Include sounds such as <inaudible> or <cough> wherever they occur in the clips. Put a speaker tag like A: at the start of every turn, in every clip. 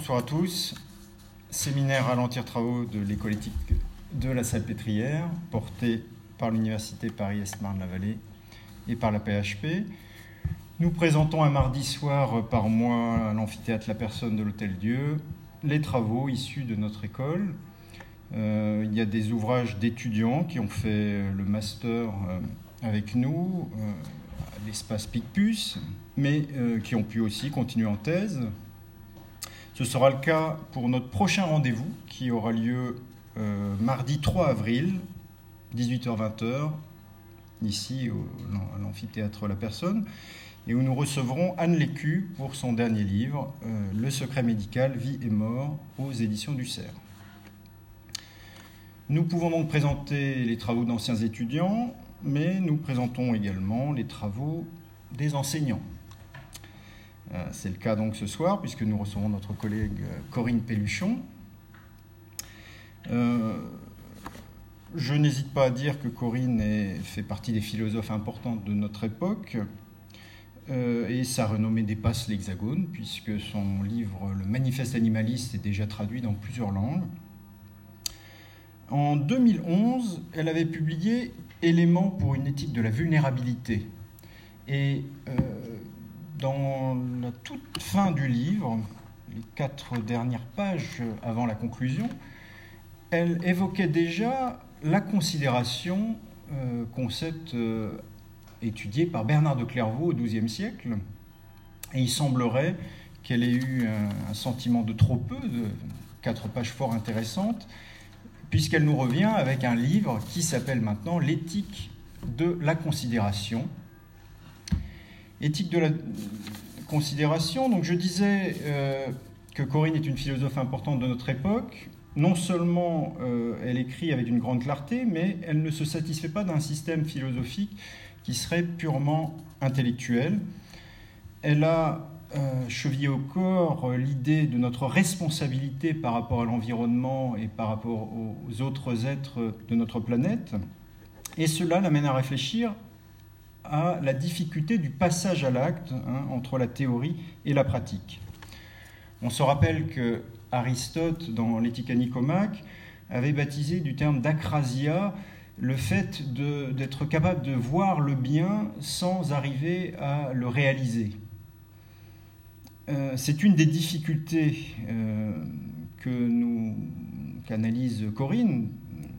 A: bonsoir à tous. Séminaire ralentir travaux de l'école éthique de la Salpêtrière, porté par l'Université Paris-Est-Marne-la-Vallée et par la PHP. Nous présentons un mardi soir par mois à l'amphithéâtre La Personne de l'Hôtel Dieu les travaux issus de notre école. Euh, il y a des ouvrages d'étudiants qui ont fait le master euh, avec nous à l'espace Picpus, mais euh, qui ont pu aussi continuer en thèse. Ce sera le cas pour notre prochain rendez-vous qui aura lieu euh, mardi 3 avril, 18h-20h, ici à l'amphithéâtre La Personne, et où nous recevrons Anne Lécu pour son dernier livre, euh, Le secret médical, vie et mort, aux éditions du CERF. Nous pouvons donc présenter les travaux d'anciens étudiants, mais nous présentons également les travaux des enseignants. Euh, c'est le cas donc ce soir, puisque nous recevons notre collègue euh, Corinne Pelluchon. Euh, je n'hésite pas à dire que Corinne fait partie des philosophes importantes de notre époque, et sa renommée dépasse l'Hexagone, puisque son livre Le Manifeste animaliste est déjà traduit dans plusieurs langues. En 2011, elle avait publié Éléments pour une éthique de la vulnérabilité. Et dans la toute fin du livre, les quatre dernières pages avant la conclusion, elle évoquait déjà la considération, euh, concept euh, étudié par Bernard de Clairvaux au XIIe siècle. Et il semblerait qu'elle ait eu un, un, sentiment de trop peu, de quatre pages fort intéressantes, puisqu'elle nous revient avec un livre qui s'appelle maintenant L'éthique de la considération, Éthique de la considération. Donc je disais euh, que Corinne est une philosophe importante de notre époque. Non seulement euh, elle écrit avec une grande clarté, mais elle ne se satisfait pas d'un système philosophique qui serait purement intellectuel. Elle a euh, chevillé au corps l'idée de notre responsabilité par rapport à l'environnement et par rapport aux autres êtres de notre planète. Et cela l'amène à réfléchir à la difficulté du passage à l'acte hein, entre la théorie et la pratique. On se rappelle que Aristote, dans l'Éthique à Nicomaque, avait baptisé du terme d'acrasia le fait d'être capable de voir le bien sans arriver à le réaliser. Euh, c'est une des difficultés euh, que nous qu'analyse Corinne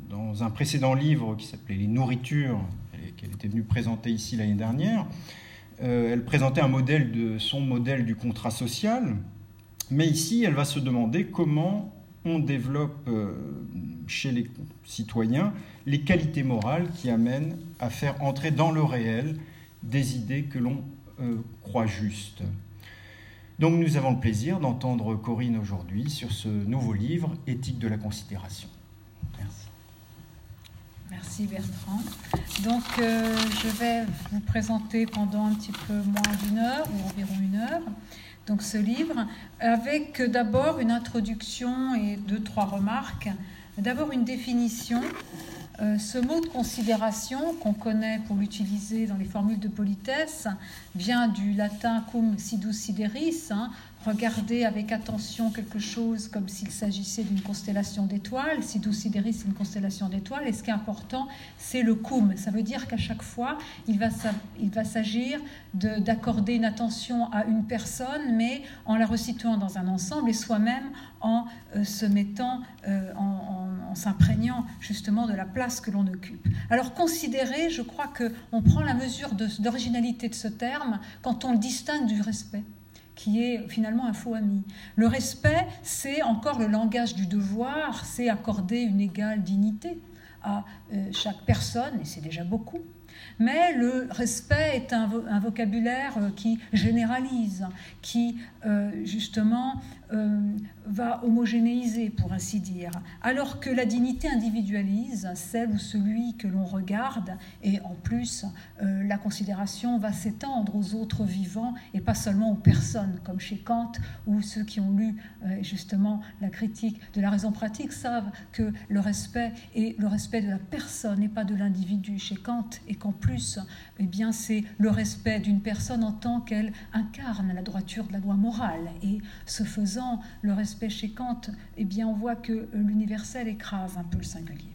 A: dans un précédent livre qui s'appelait Les nourritures qu'elle était venue présenter ici l'année dernière. Euh, elle présentait un modèle de son modèle du contrat social, mais ici, elle va se demander comment on développe euh, chez les citoyens les qualités morales qui amènent à faire entrer dans le réel des idées que l'on euh, croit justes. Donc nous avons le plaisir d'entendre Corinne aujourd'hui sur ce nouveau livre, Éthique de la considération.
B: Merci Bertrand. Donc euh, je vais vous présenter pendant un petit peu moins d'une heure ou environ une heure donc ce livre avec d'abord une introduction et deux trois remarques. D'abord une définition. Euh, ce mot de considération qu'on connaît pour l'utiliser dans les formules de politesse vient du latin cum sidus sideris, hein, regarder avec attention quelque chose comme s'il s'agissait d'une constellation d'étoiles. Si Sideris, c'est une constellation d'étoiles. Et ce qui est important, c'est le cum. Ça veut dire qu'à chaque fois, il va, s'agir d'accorder une attention à une personne, mais en la resituant dans un ensemble et soi-même en euh, se mettant, euh, en, en s'imprégnant justement de la place que l'on occupe. Alors considérer, je crois qu'on prend la mesure d'originalité de ce terme quand on le distingue du respect qui est finalement un faux ami. Le respect, c'est encore le langage du devoir, c'est accorder une égale dignité à euh, chaque personne, et c'est déjà beaucoup. Mais le respect est un, vocabulaire euh, qui généralise, qui euh, justement euh, va homogénéiser, pour ainsi dire, alors que la dignité individualise celle ou celui que l'on regarde, et en plus, la considération va s'étendre aux autres vivants et pas seulement aux personnes, comme chez Kant, où ceux qui ont lu justement la critique de la raison pratique savent que le respect est le respect de la personne et pas de l'individu. Chez Kant et qu'en plus, eh bien, c'est le respect d'une personne en tant qu'elle incarne la droiture de la loi morale. Et ce faisant, le respect chez Kant, eh bien, on voit que l'universel écrase un peu le singulier.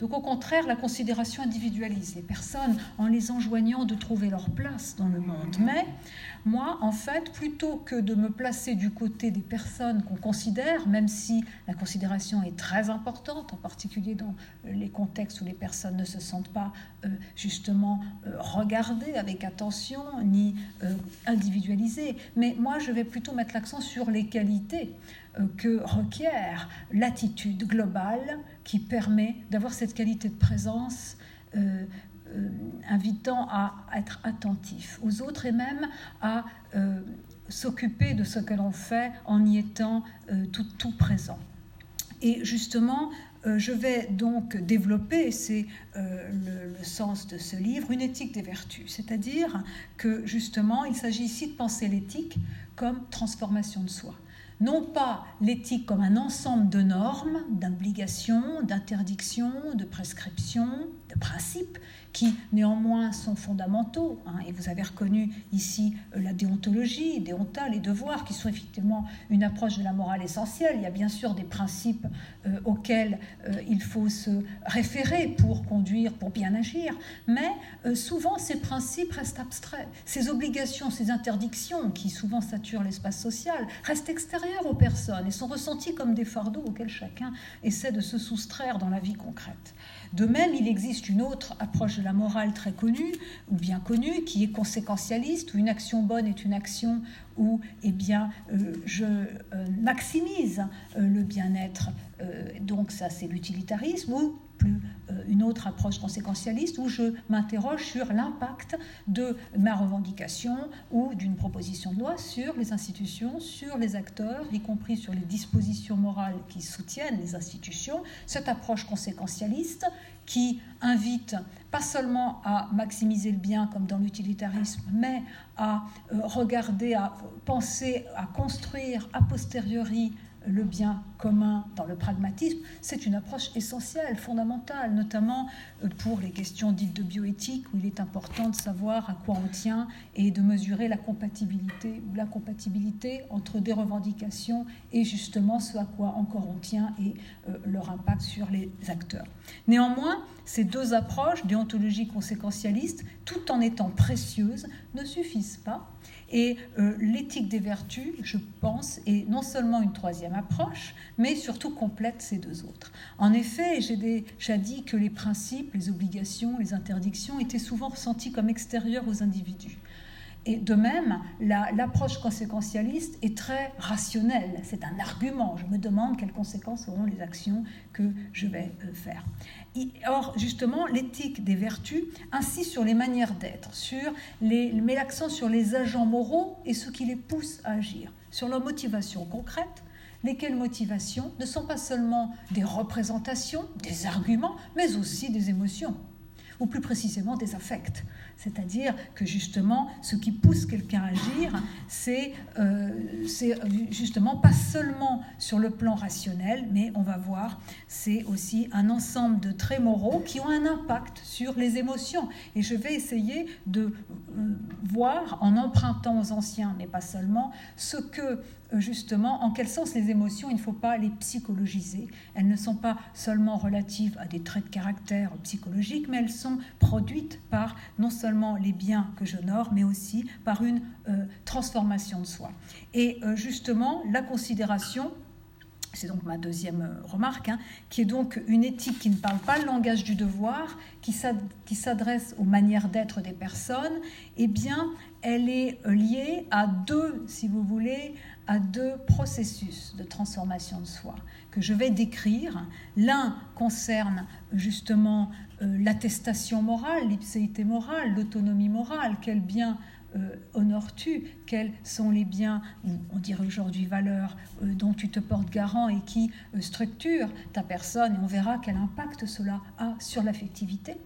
B: Donc au contraire, la considération individualise les personnes en les enjoignant de trouver leur place dans le monde. Mais moi, en fait, plutôt que de me placer du côté des personnes qu'on considère, même si la considération est très importante, en particulier dans les contextes où les personnes ne se sentent pas euh, justement euh, regardées avec attention ni euh, individualisées, mais moi, je vais plutôt mettre l'accent sur les qualités que requiert l'attitude globale qui permet d'avoir cette qualité de présence euh, invitant à être attentif aux autres et même à euh, s'occuper de ce que l'on fait en y étant euh, tout, tout, présent. Et justement, je vais donc développer, c'est le, sens de ce livre, une éthique des vertus, c'est-à-dire que justement, il s'agit ici de penser l'éthique comme transformation de soi non pas l'éthique comme un ensemble de normes, d'obligations, d'interdictions, de prescriptions, de principes, qui néanmoins sont fondamentaux. Hein, et vous avez reconnu ici euh, la déontologie, déonta, les devoirs, qui sont effectivement une approche de la morale essentielle. Il y a bien sûr des principes euh, auxquels euh, il faut se référer pour conduire, pour bien agir, mais souvent ces principes restent abstraits. Ces obligations, ces interdictions, qui souvent saturent l'espace social, restent extérieures aux personnes et sont ressenties comme des fardeaux auxquels chacun essaie de se soustraire dans la vie concrète. De même, il existe une autre approche de la morale très connue, ou bien connue, qui est conséquentialiste, où une action bonne est une action où eh bien, euh, je euh, maximise euh, le bien-être. donc ça, c'est l'utilitarisme, plus une autre approche conséquentialiste, où je m'interroge sur l'impact de ma revendication ou d'une proposition de loi sur les institutions, sur les acteurs, y compris sur les dispositions morales qui soutiennent les institutions. Cette approche conséquentialiste qui invite pas seulement à maximiser le bien comme dans l'utilitarisme, mais à euh, regarder, à penser, à construire a posteriori le bien commun dans le pragmatisme, c'est une approche essentielle, fondamentale, notamment euh, pour les questions dites de bioéthique, où il est important de savoir à quoi on tient et de mesurer la compatibilité ou l'incompatibilité entre des revendications et justement ce à quoi encore on tient et euh, leur impact sur les acteurs. Néanmoins, ces deux approches, déontologie conséquentialiste, tout en étant précieuses, ne suffisent pas et euh, l'éthique des vertus, je pense, est non seulement une troisième approche, mais surtout complète ces deux autres. En effet, j'ai déjà dit que les principes, les obligations, les interdictions étaient souvent ressentis comme extérieurs aux individus. Et de même, l'approche conséquentialiste est très rationnelle. C'est un argument. Je me demande quelles conséquences auront les actions que je vais euh, faire. Or, justement, l'éthique des vertus insiste sur les manières d'être, sur les, met l'accent sur les agents moraux et ce qui les pousse à agir, sur leurs motivations concrètes, lesquelles motivations ne sont pas seulement des représentations, des arguments, mais aussi des émotions, ou plus précisément des affects. C'est-à-dire que justement, ce qui pousse quelqu'un à agir, c'est euh, justement pas seulement sur le plan rationnel, mais on va voir, c'est aussi un ensemble de traits moraux qui ont un impact sur les émotions. Et je vais essayer de euh, voir, en empruntant aux anciens, mais pas seulement, ce que justement en quel sens les émotions, il ne faut pas les psychologiser? Elles ne sont pas seulement relatives à des traits de caractère psychologiques, mais elles sont produites par non seulement les biens que j'honore, mais aussi par une euh, transformation de soi. Et euh, justement, la considération c'est donc ma deuxième euh, remarque, hein, qui est donc une éthique qui ne parle pas le langage du devoir, qui s'adresse aux manières d'être des personnes, eh bien, elle est liée à deux, si vous voulez, à deux processus de transformation de soi que je vais décrire. L'un concerne justement euh, l'attestation morale, l'ipséité morale, l'autonomie morale, quel bien euh, honores-tu? Quels sont les biens, on dirait aujourd'hui valeurs, euh, dont tu te portes garant et qui structurent ta personne? Et on verra quel impact cela a sur l'affectivité.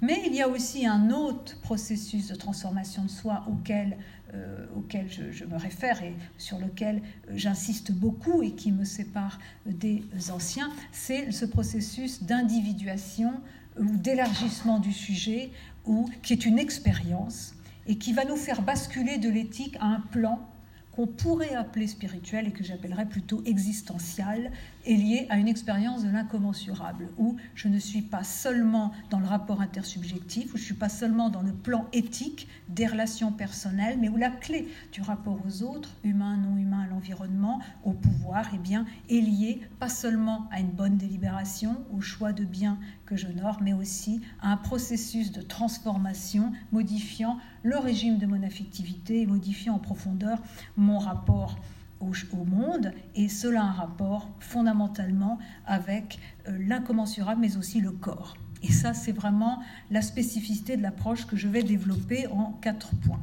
B: Mais il y a aussi un autre processus de transformation de soi auquel euh, auquel je, me réfère et sur lequel euh, j'insiste beaucoup et qui me sépare des anciens, c'est ce processus d'individuation ou d'élargissement du sujet ou qui est une expérience et qui va nous faire basculer de l'éthique à un plan qu'on pourrait appeler spirituel et que j'appellerais plutôt existentiel est lié à une expérience de l'incommensurable, où je ne suis pas seulement dans le rapport intersubjectif, où je ne suis pas seulement dans le plan éthique des relations personnelles, mais où la clé du rapport aux autres, humains, non humains, à l'environnement, au pouvoir, eh bien, est liée pas seulement à une bonne délibération, au choix de biens que j'honore, mais aussi à un processus de transformation modifiant le régime de mon affectivité et modifiant en profondeur mon rapport au, monde, et cela a un rapport fondamentalement avec euh, l'incommensurable, mais aussi le corps. Et ça, c'est vraiment la spécificité de l'approche que je vais développer en quatre points.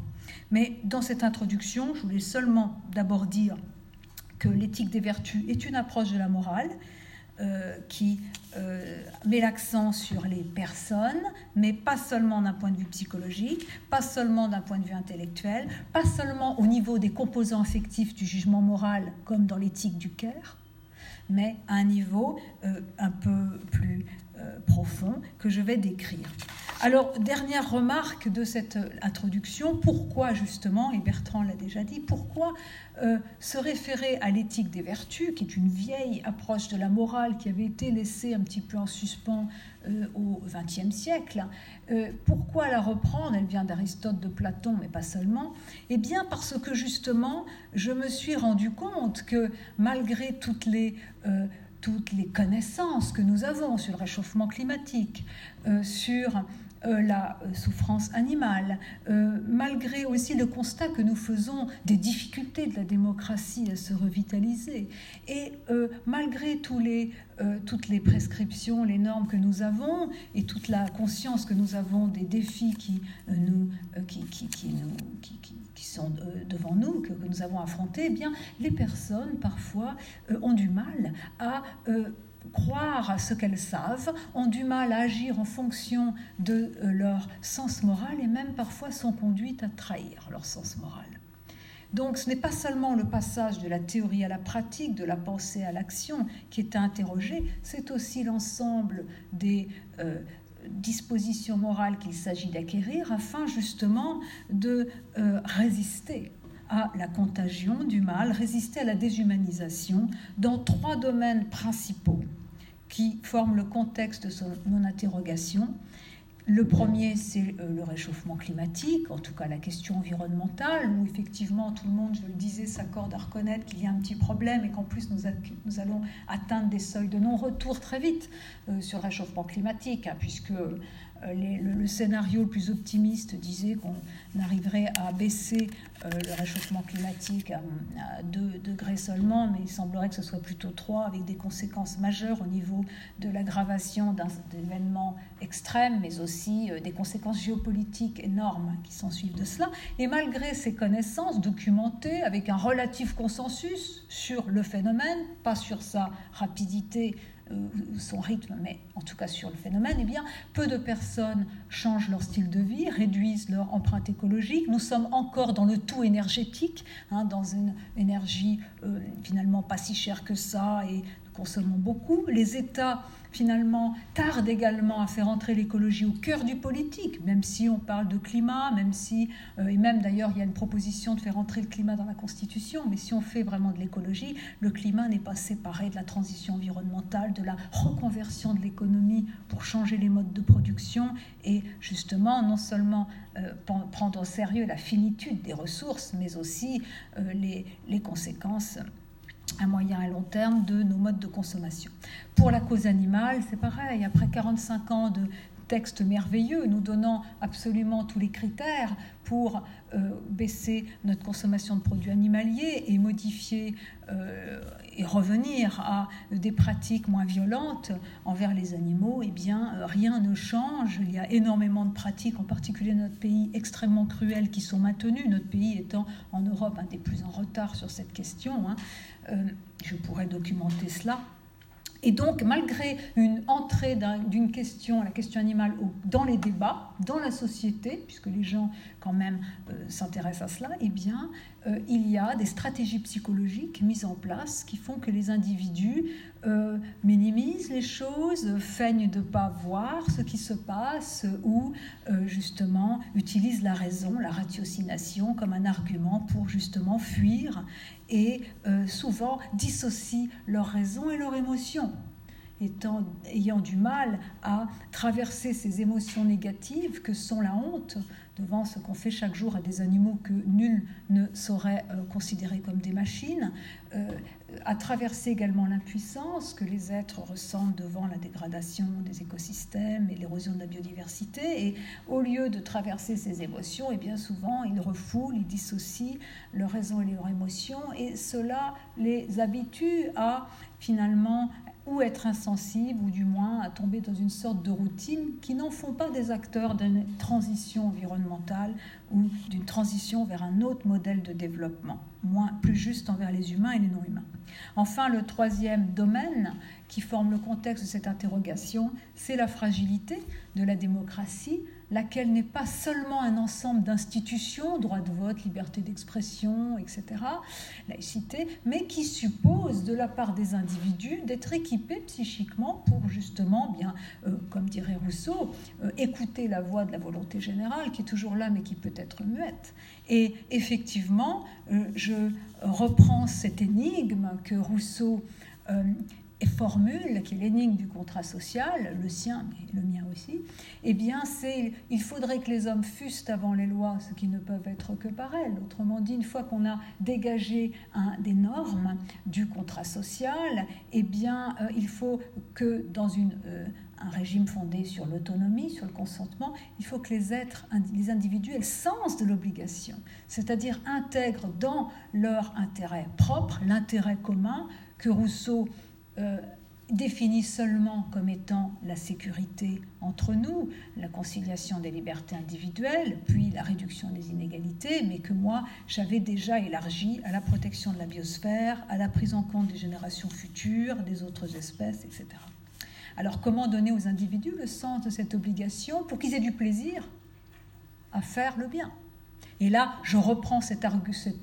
B: Mais dans cette introduction, je voulais seulement d'abord dire que l'éthique des vertus est une approche de la morale euh, qui euh, met l'accent sur les personnes, mais pas seulement d'un point de vue psychologique, pas seulement d'un point de vue intellectuel, pas seulement au niveau des composants affectifs du jugement moral, comme dans l'éthique du cœur, mais à un niveau euh, un peu plus profond que je vais décrire. Alors, dernière remarque de cette introduction, pourquoi justement, et Bertrand l'a déjà dit, pourquoi euh, se référer à l'éthique des vertus, qui est une vieille approche de la morale qui avait été laissée un petit peu en suspens euh, au XXe siècle. Euh, pourquoi la reprendre? Elle vient d'Aristote, de Platon, mais pas seulement. Eh bien parce que justement, je me suis rendu compte que malgré toutes les toutes les connaissances que nous avons sur le réchauffement climatique, sur euh, la euh, souffrance animale, euh, malgré aussi le constat que nous faisons des difficultés de la démocratie à se revitaliser, et malgré toutes les prescriptions, les normes que nous avons, et toute la conscience que nous avons des défis qui, nous, qui, sont devant nous, que, que, nous avons affrontés, eh bien, les personnes parfois ont du mal à croire à ce qu'elles savent, ont du mal à agir en fonction de euh, leur sens moral et même parfois sont conduites à trahir leur sens moral. Donc ce n'est pas seulement le passage de la théorie à la pratique, de la pensée à l'action qui est à interroger, c'est aussi l'ensemble des euh, dispositions morales qu'il s'agit d'acquérir afin justement de euh, résister à la contagion du mal, résister à la déshumanisation dans trois domaines principaux qui forment le contexte de mon interrogation. Le premier, c'est euh, le réchauffement climatique, en tout cas la question environnementale, où effectivement tout le monde, je le disais, s'accorde à reconnaître qu'il y a un petit problème et qu'en plus nous, allons atteindre des seuils de non-retour très vite euh, sur le réchauffement climatique, hein, puisque euh, le, scénario le plus optimiste disait qu'on arriverait à baisser euh, le réchauffement climatique à, 2 degrés seulement, mais il semblerait que ce soit plutôt 3, avec des conséquences majeures au niveau de l'aggravation d'événements extrêmes, mais aussi euh, des conséquences géopolitiques énormes qui s'en suivent de cela. Et malgré ces connaissances documentées, avec un relatif consensus sur le phénomène, pas sur sa rapidité, euh, son rythme, mais en tout cas sur le phénomène, eh bien, peu de personnes changent leur style de vie, réduisent leur empreinte écologique. Nous sommes encore dans le tout énergétique, hein, dans une énergie euh, finalement pas si chère que ça et consommons beaucoup. Les États finalement tarde également à faire entrer l'écologie au cœur du politique, même si on parle de climat, même si, euh, et même d'ailleurs il y a une proposition de faire entrer le climat dans la Constitution, mais si on fait vraiment de l'écologie, le climat n'est pas séparé de la transition environnementale, de la reconversion de l'économie pour changer les modes de production et justement non seulement euh, prendre au sérieux la finitude des ressources, mais aussi euh, les, les conséquences à moyen et long terme de nos modes de consommation. Pour la cause animale, c'est pareil. Après 45 ans de textes merveilleux nous donnant absolument tous les critères pour euh, baisser notre consommation de produits animaliers et modifier euh, et revenir à des pratiques moins violentes envers les animaux, eh bien, euh, rien ne change. Il y a énormément de pratiques, en particulier dans notre pays, extrêmement cruelles qui sont maintenues, notre pays étant en Europe un des plus en retard sur cette question. Hein. je pourrais documenter cela. Et donc, malgré une entrée d'une question, la question animale, dans les débats, dans la société, puisque les gens quand même euh, s'intéressent à cela, eh bien, euh, il y a des stratégies psychologiques mises en place qui font que les individus euh, minimisent les choses, feignent de ne pas voir ce qui se passe ou euh, justement utilisent la raison, la ratiocination comme un argument pour justement fuir et souvent dissocient leur raison et leur émotion étant, ayant du mal à traverser ces émotions négatives que sont la honte devant ce qu'on fait chaque jour à des animaux que nul ne saurait euh, considérer comme des machines, euh, à traverser également l'impuissance que les êtres ressentent devant la dégradation des écosystèmes et l'érosion de la biodiversité. Et au lieu de traverser ces émotions, et eh bien souvent, ils refoulent, ils dissocient leur raison et leur émotion, et cela les habitue à finalement ou être insensible, ou du moins à tomber dans une sorte de routine qui n'en font pas des acteurs d'une transition environnementale ou d'une transition vers un autre modèle de développement, moins, plus juste envers les humains et les non-humains. Enfin, le troisième domaine qui forme le contexte de cette interrogation, c'est la fragilité de la démocratie laquelle n'est pas seulement un ensemble d'institutions, droit de vote, liberté d'expression, etc., laïcité, mais qui suppose de la part des individus d'être équipés psychiquement pour justement, bien, euh, comme dirait Rousseau, euh, écouter la voix de la volonté générale qui est toujours là mais qui peut être muette. Et effectivement, euh, je reprends cette énigme que Rousseau formule, qui est l'énigme du contrat social, le sien, mais le mien aussi, eh bien, c'est il faudrait que les hommes fussent avant les lois, ce qui ne peuvent être que par elles. Autrement dit, une fois qu'on a dégagé des normes du contrat social, eh bien, euh, il faut que dans euh, un régime fondé sur l'autonomie, sur le consentement, il faut que les êtres, les individus aient le sens de l'obligation, c'est-à-dire intègrent dans leur intérêt propre l'intérêt commun que Rousseau euh, défini seulement comme étant la sécurité entre nous, la conciliation des libertés individuelles, puis la réduction des inégalités, mais que moi j'avais déjà élargi à la protection de la biosphère, à la prise en compte des générations futures, des autres espèces, etc. Alors comment donner aux individus le sens de cette obligation pour qu'ils aient du plaisir à faire le bien? Et là, je reprends cet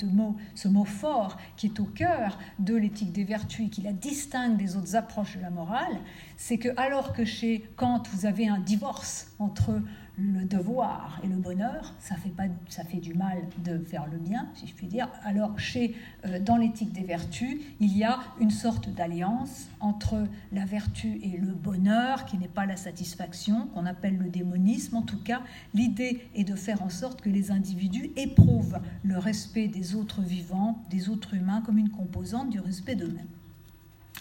B: mot, ce mot fort qui est au cœur de l'éthique des vertus et qui la distingue des autres approches de la morale, c'est que alors que chez Kant, vous avez un divorce entre le devoir et le bonheur, ça fait, pas, ça fait du mal de faire le bien, si je puis dire. Alors, chez, euh, dans l'éthique des vertus, il y a une sorte d'alliance entre la vertu et le bonheur, qui n'est pas la satisfaction, qu'on appelle le démonisme. En tout cas, l'idée est de faire en sorte que les individus éprouvent le respect des autres vivants, des autres humains, comme une composante du respect d'eux-mêmes.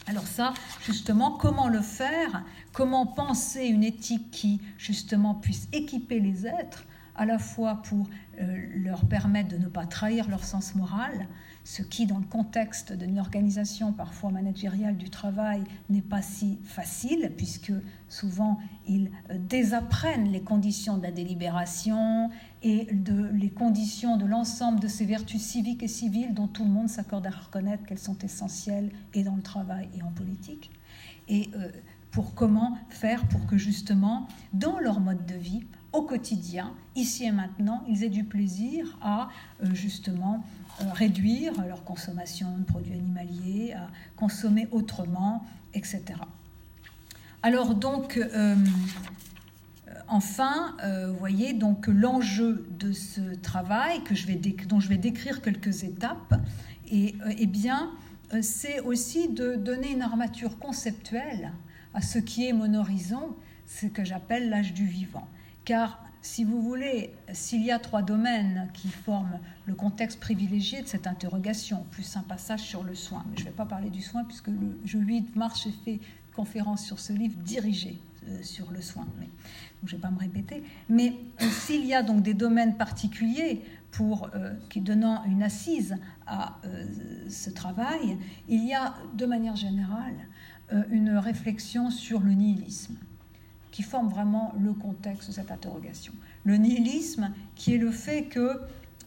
B: Alors ça, justement, comment le faire? Comment penser une éthique qui, justement, puisse équiper les êtres, à la fois pour euh, leur permettre de ne pas trahir leur sens moral, ce qui, dans le contexte d'une organisation parfois managériale du travail, n'est pas si facile, puisque souvent ils euh, désapprennent les conditions de la délibération et de, les conditions de l'ensemble de ces vertus civiques et civiles dont tout le monde s'accorde à reconnaître qu'elles sont essentielles et dans le travail et en politique. Et euh, pour comment faire pour que justement, dans leur mode de vie, au quotidien, ici et maintenant, ils aient du plaisir à euh, justement euh, réduire leur consommation de produits animaliers, à consommer autrement, etc. Alors donc, enfin, vous voyez donc l'enjeu de ce travail que je vais dont je vais décrire quelques étapes, et eh bien, c'est aussi de donner une armature conceptuelle à ce qui est mon horizon, ce que j'appelle l'âge du vivant. Car si vous voulez, s'il y a trois domaines qui forment le contexte privilégié de cette interrogation, plus un passage sur le soin, mais je ne vais pas parler du soin puisque le 8 mars, j'ai fait conférence sur ce livre dirigé euh, sur le soin, je ne vais pas me répéter. Mais euh, s'il y a donc des domaines particuliers pour, euh, qui donnant une assise à ce travail, il y a de manière générale une réflexion sur le nihilisme qui forme vraiment le contexte de cette interrogation. Le nihilisme, qui est le fait que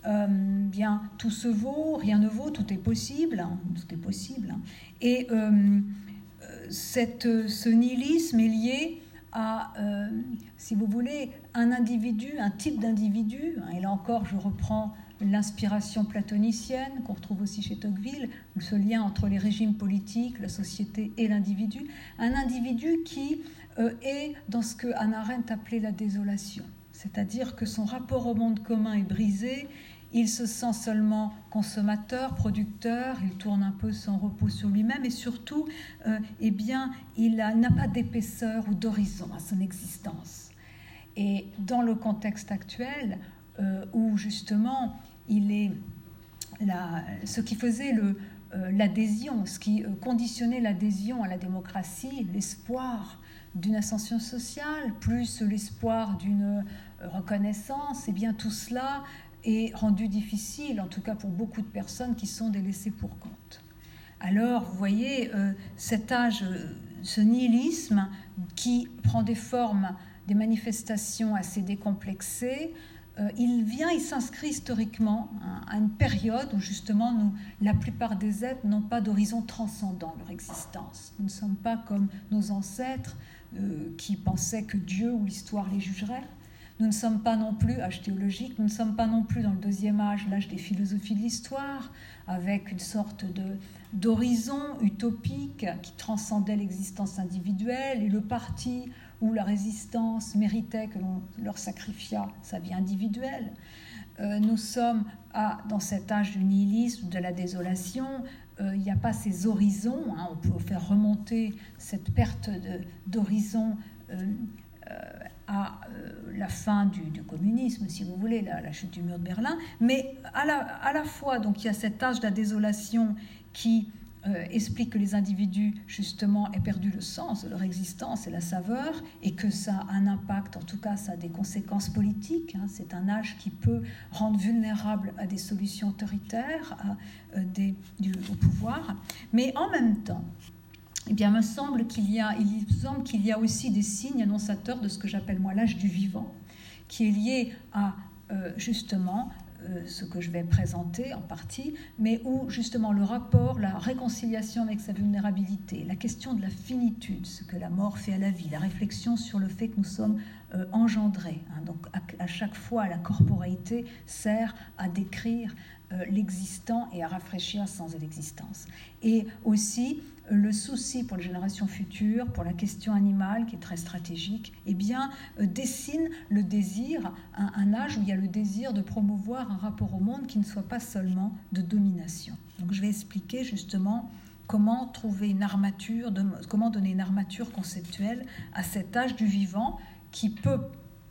B: euh, bien tout se vaut, rien ne vaut, tout est possible, hein, tout est possible. Hein. et euh, cette, ce nihilisme est lié à, euh, si vous voulez, un individu, un type d'individu. Hein. et là encore, je reprends l'inspiration platonicienne qu'on retrouve aussi chez Tocqueville, ce lien entre les régimes politiques, la société et l'individu, un individu qui euh, est dans ce que Hannah Arendt appelait la désolation, c'est-à-dire que son rapport au monde commun est brisé, il se sent seulement consommateur, producteur, il tourne un peu son repos sur lui-même et surtout, euh, eh bien, il n'a pas d'épaisseur ou d'horizon à son existence. Et dans le contexte actuel, euh, où justement il est ce qui faisait euh, l'adhésion, ce qui conditionnait l'adhésion à la démocratie, l'espoir d'une ascension sociale, plus l'espoir d'une reconnaissance, et eh bien tout cela est rendu difficile, en tout cas pour beaucoup de personnes qui sont délaissées pour compte. Alors, vous voyez, euh, cet âge, euh, ce nihilisme qui prend des formes, des manifestations assez décomplexées, euh, il vient, il s'inscrit historiquement à une période où justement nous, la plupart des êtres n'ont pas d'horizon transcendant leur existence. Nous ne sommes pas comme nos ancêtres qui pensaient que Dieu ou l'histoire les jugerait. Nous ne sommes pas non plus, âge théologique, nous ne sommes pas non plus dans le deuxième âge, l'âge des philosophies de l'histoire, avec une sorte de, d'horizon utopique qui transcendait l'existence individuelle et le parti où la résistance méritait que l'on leur sacrifiât sa vie individuelle. Euh, nous sommes à, dans cet âge du nihilisme, de la désolation, euh, il n'y a pas ces horizons, hein. on peut faire remonter cette perte d'horizon euh, à euh, la fin du, communisme, si vous voulez, la, chute du mur de Berlin, mais à la, fois, donc il y a cet âge de la désolation qui euh, explique que les individus, justement, aient perdu le sens de leur existence et la saveur, et que ça a un impact, en tout cas, ça a des conséquences politiques. Hein. c'est un âge qui peut rendre vulnérable à des solutions autoritaires, euh, au pouvoir, mais en même temps, eh bien, me semble qu'il y a, il y a aussi des signes annonçateurs de ce que j'appelle moi l'âge du vivant, qui est lié à euh, justement euh, ce que je vais présenter en partie, mais où justement le rapport, la réconciliation avec sa vulnérabilité, la question de la finitude, ce que la mort fait à la vie, la réflexion sur le fait que nous sommes euh, engendrés. Hein. donc à, chaque fois, la corporéité sert à décrire l'existant et à rafraîchir le sens de l'existence. Et aussi le souci pour les générations futures, pour la question animale qui est très stratégique, eh bien, euh, dessine le désir, un, un, âge où il y a le désir de promouvoir un rapport au monde qui ne soit pas seulement de domination. Donc je vais expliquer justement comment trouver une armature, comment donner une armature conceptuelle à cet âge du vivant qui peut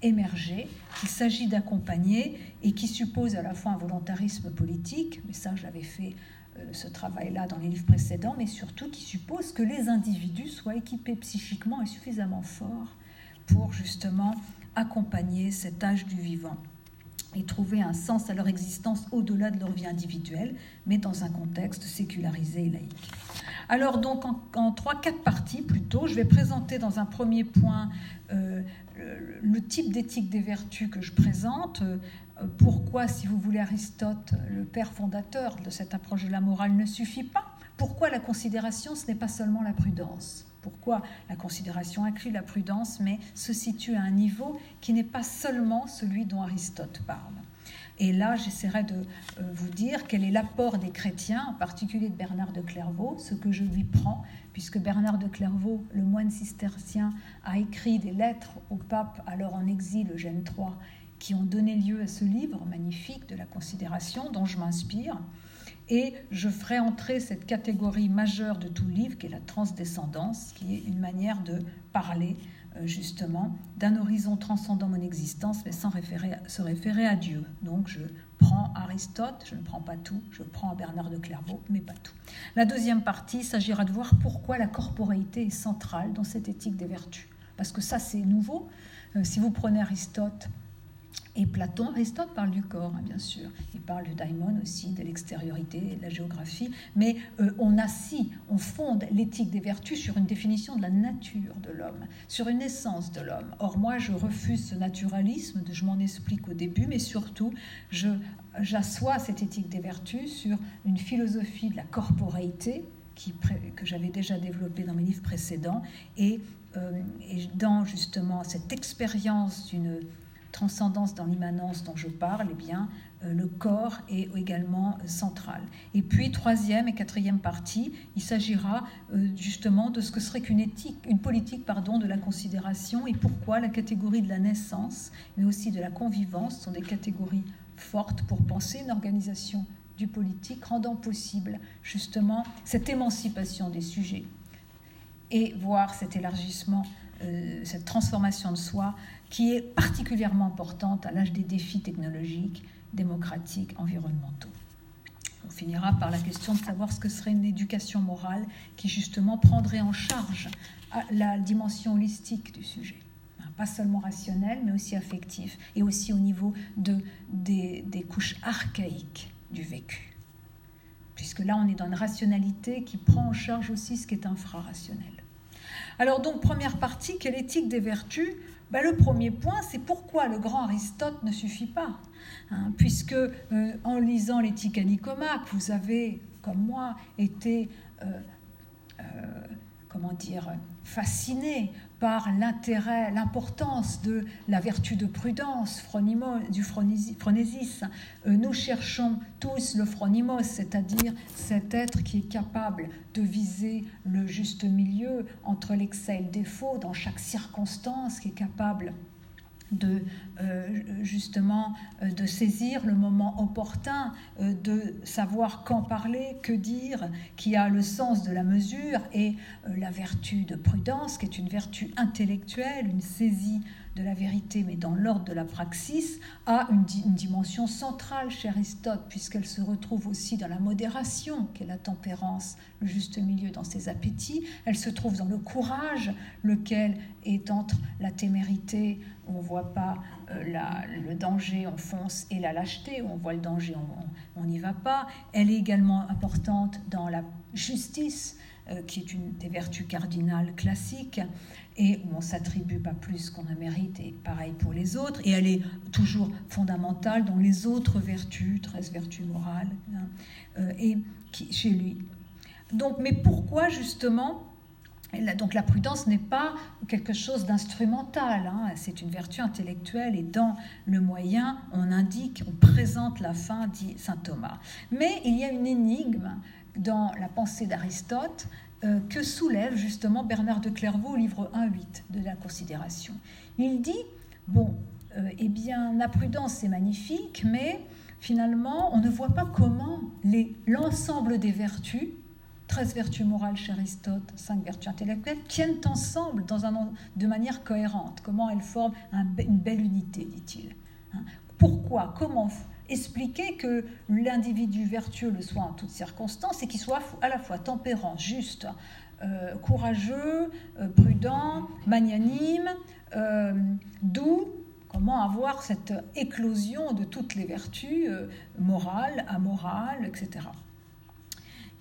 B: émerger, qu'il s'agit d'accompagner et qui suppose à la fois un volontarisme politique, mais ça je l'avais fait ce travail-là dans les livres précédents, mais surtout qui suppose que les individus soient équipés psychiquement et suffisamment forts pour justement accompagner cet âge du vivant et trouver un sens à leur existence au-delà de leur vie individuelle, mais dans un contexte sécularisé et laïque. Alors donc en, trois, quatre parties plutôt, je vais présenter dans un premier point euh, le, type d'éthique des vertus que je présente, euh, pourquoi, si vous voulez, Aristote, le père fondateur de cette approche de la morale, ne suffit pas? Pourquoi la considération, ce n'est pas seulement la prudence? Pourquoi la considération inclut la prudence, mais se situe à un niveau qui n'est pas seulement celui dont Aristote parle? Et là, j'essaierai de euh, vous dire quel est l'apport des chrétiens, en particulier de Bernard de Clairvaux, ce que je lui prends, puisque Bernard de Clairvaux, le moine cistercien, a écrit des lettres au pape alors en exil, Eugène III, qui ont donné lieu à ce livre magnifique de la considération dont je m'inspire. Et je ferai entrer cette catégorie majeure de tout livre, qui est la transdescendance, qui est une manière de parler justement d'un horizon transcendant mon existence, mais sans se référer à Dieu. Donc je prends Aristote, je ne prends pas tout, je prends Bernard de Clairvaux, mais pas tout. La deuxième partie, s'agira de voir pourquoi la corporéité est centrale dans cette éthique des vertus. Parce que ça, c'est nouveau. Euh, si vous prenez Aristote, et Platon, Aristote parle du corps, hein, bien sûr. Il parle du daimon aussi, de l'extériorité, de la géographie. Mais euh, on assit, on fonde l'éthique des vertus sur une définition de la nature de l'homme, sur une essence de l'homme. Or, moi, je refuse ce naturalisme, je m'en explique au début, mais surtout, je, j'assois cette éthique des vertus sur une philosophie de la corporéité que j'avais déjà développée dans mes livres précédents, et, euh, et dans justement cette expérience d'une transcendance dans l'immanence dont je parle, eh bien, euh, le corps est également central. Et puis, troisième et quatrième partie, il s'agira euh, justement de ce que serait qu'une éthique, une politique pardon, de la considération et pourquoi la catégorie de la naissance, mais aussi de la convivence sont des catégories fortes pour penser une organisation du politique rendant possible justement cette émancipation des sujets et voir cet élargissement, euh, cette transformation de soi qui est particulièrement importante à l'âge des défis technologiques démocratiques, environnementaux. On finira par la question de savoir ce que serait une éducation morale qui justement prendrait en charge la dimension holistique du sujet, hein, pas seulement rationnelle, mais aussi affective, et aussi au niveau de, des, des couches archaïques du vécu. Puisque là, on est dans une rationalité qui prend en charge aussi ce qui est infrarationnel. Alors donc, première partie, quelle éthique des vertus? Ben, Le premier point, c'est pourquoi le grand Aristote ne suffit pas. Hein, puisque euh, en lisant l'éthique à Nicomaque, vous avez, comme moi, été, euh, euh, comment dire, fasciné par l'intérêt, l'importance de la vertu de prudence, du phronésis. Nous cherchons tous le phronimos, c'est-à-dire cet être qui est capable de viser le juste milieu entre l'excès et le défaut dans chaque circonstance, qui est capable de euh, justement euh, de saisir le moment opportun, euh, de savoir quand parler, que dire, qui a le sens de la mesure. Et la vertu de prudence, qui est une vertu intellectuelle, une saisie de la vérité, mais dans l'ordre de la praxis, a une, dimension centrale chez Aristote, puisqu'elle se retrouve aussi dans la modération, qui est la tempérance, le juste milieu dans ses appétits. Elle se trouve dans le courage, lequel est entre la témérité, on ne voit pas euh, le danger, on fonce, et la lâcheté, où on voit le danger, on n'y va pas. Elle est également importante dans la justice, euh, qui est une des vertus cardinales classiques et où on s'attribue pas plus qu'on ne mérite, et pareil pour les autres, et elle est toujours fondamentale dans les autres vertus, 13 vertus morales, hein, euh, et chez lui. Donc, mais pourquoi justement donc la prudence n'est pas quelque chose d'instrumental, hein, c'est une vertu intellectuelle et dans le moyen, on indique, on présente la fin, dit saint Thomas. Mais il y a une énigme dans la pensée d'Aristote euh, que soulève justement Bernard de Clairvaux au livre 1.8 de la considération. Il dit, bon, euh, eh bien, la prudence c'est magnifique, mais finalement, on ne voit pas comment l'ensemble des vertus, 13 vertus morales chez Aristote, 5 vertus intellectuelles, tiennent ensemble dans un, de manière cohérente, comment elles forment une belle unité, dit-il. Hein. Pourquoi Comment expliquer que l'individu vertueux le soit en toutes circonstances et qu'il soit à la fois tempérant, juste, euh, courageux, euh, prudent, magnanime, euh, doux. Comment avoir cette éclosion de toutes les vertus morales, amorales, etc.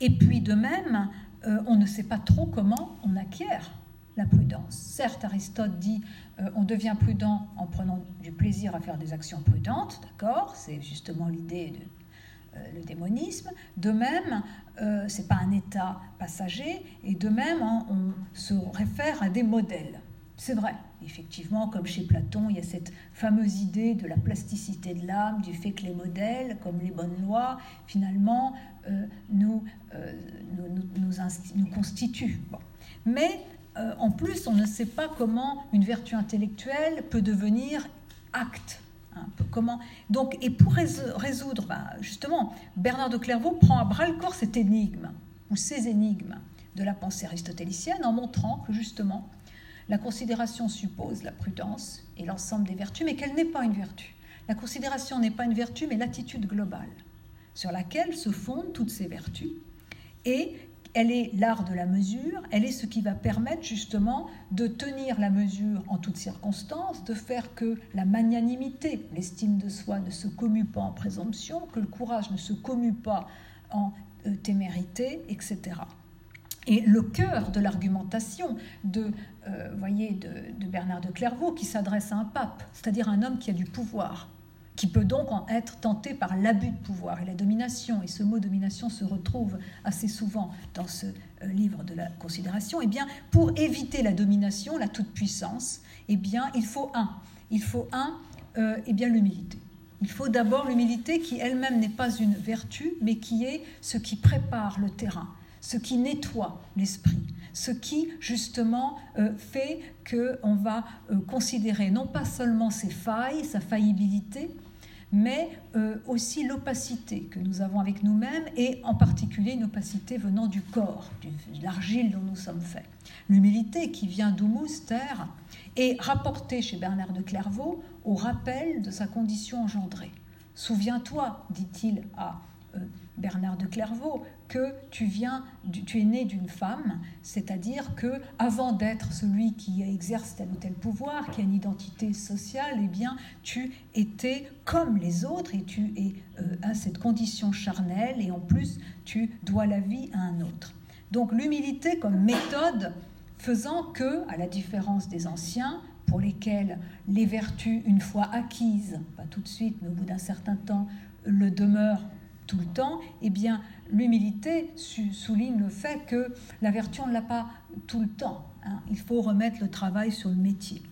B: Et puis de même, on ne sait pas trop comment on acquiert la prudence. Certes, Aristote dit euh, on devient prudent en prenant du plaisir à faire des actions prudentes, d'accord C'est justement l'idée de euh, le démonisme. De même, euh, c'est pas un état passager, et de même, hein, on se réfère à des modèles. C'est vrai, effectivement, comme chez Platon, il y a cette fameuse idée de la plasticité de l'âme, du fait que les modèles, comme les bonnes lois, finalement, nous, nous, nous, nous, constituent. Mais euh, en plus, on ne sait pas comment une vertu intellectuelle peut devenir acte. Hein, comment Donc, et pour résoudre, bah, justement, Bernard de Clairvaux prend à bras le corps cette énigme ou ces énigmes de la pensée aristotélicienne en montrant que justement la considération suppose la prudence et l'ensemble des vertus, mais qu'elle n'est pas une vertu. La considération n'est pas une vertu, mais l'attitude globale sur laquelle se fondent toutes ces vertus et elle est l'art de la mesure, elle est ce qui va permettre justement de tenir la mesure en toutes circonstances, de faire que la magnanimité, l'estime de soi ne se commue pas en présomption, que le courage ne se commue pas en euh, témérité, etc. Et le cœur de l'argumentation de, euh, voyez, de Bernard de Clairvaux, qui s'adresse à un pape, c'est-à-dire un homme qui a du pouvoir, qui peut donc en être tenté par l'abus de pouvoir et la domination, et ce mot domination se retrouve assez souvent dans ce euh, livre de la considération, eh bien, pour éviter la domination, la toute-puissance, eh bien, il faut un. Il faut un euh, Eh bien, l'humilité. Il faut d'abord l'humilité qui elle-même n'est pas une vertu, mais qui est ce qui prépare le terrain, ce qui nettoie l'esprit, ce qui justement euh, fait qu'on va euh, considérer non pas seulement ses failles, sa faillibilité, mais euh, aussi l'opacité que nous avons avec nous-mêmes et en particulier une opacité venant du corps, de l'argile dont nous sommes faits. L'humilité qui vient d'Humus, terre, est rapportée chez Bernard de Clairvaux au rappel de sa condition engendrée. Souviens-toi, dit-il à Bernard de Clairvaux, que tu viens, tu es né d'une femme, c'est-à-dire que avant d'être celui qui exerce tel ou tel pouvoir, qui a une identité sociale, eh bien, tu étais comme les autres et tu es à euh, cette condition charnelle et en plus tu dois la vie à un autre. Donc l'humilité comme méthode faisant que, à la différence des anciens, pour lesquels les vertus, une fois acquises, pas tout de suite, mais au bout d'un certain temps, le demeurent tout le temps, eh bien, l'humilité souligne le fait que la vertu, on ne l'a pas tout le temps. Hein. Il faut remettre le travail sur le métier.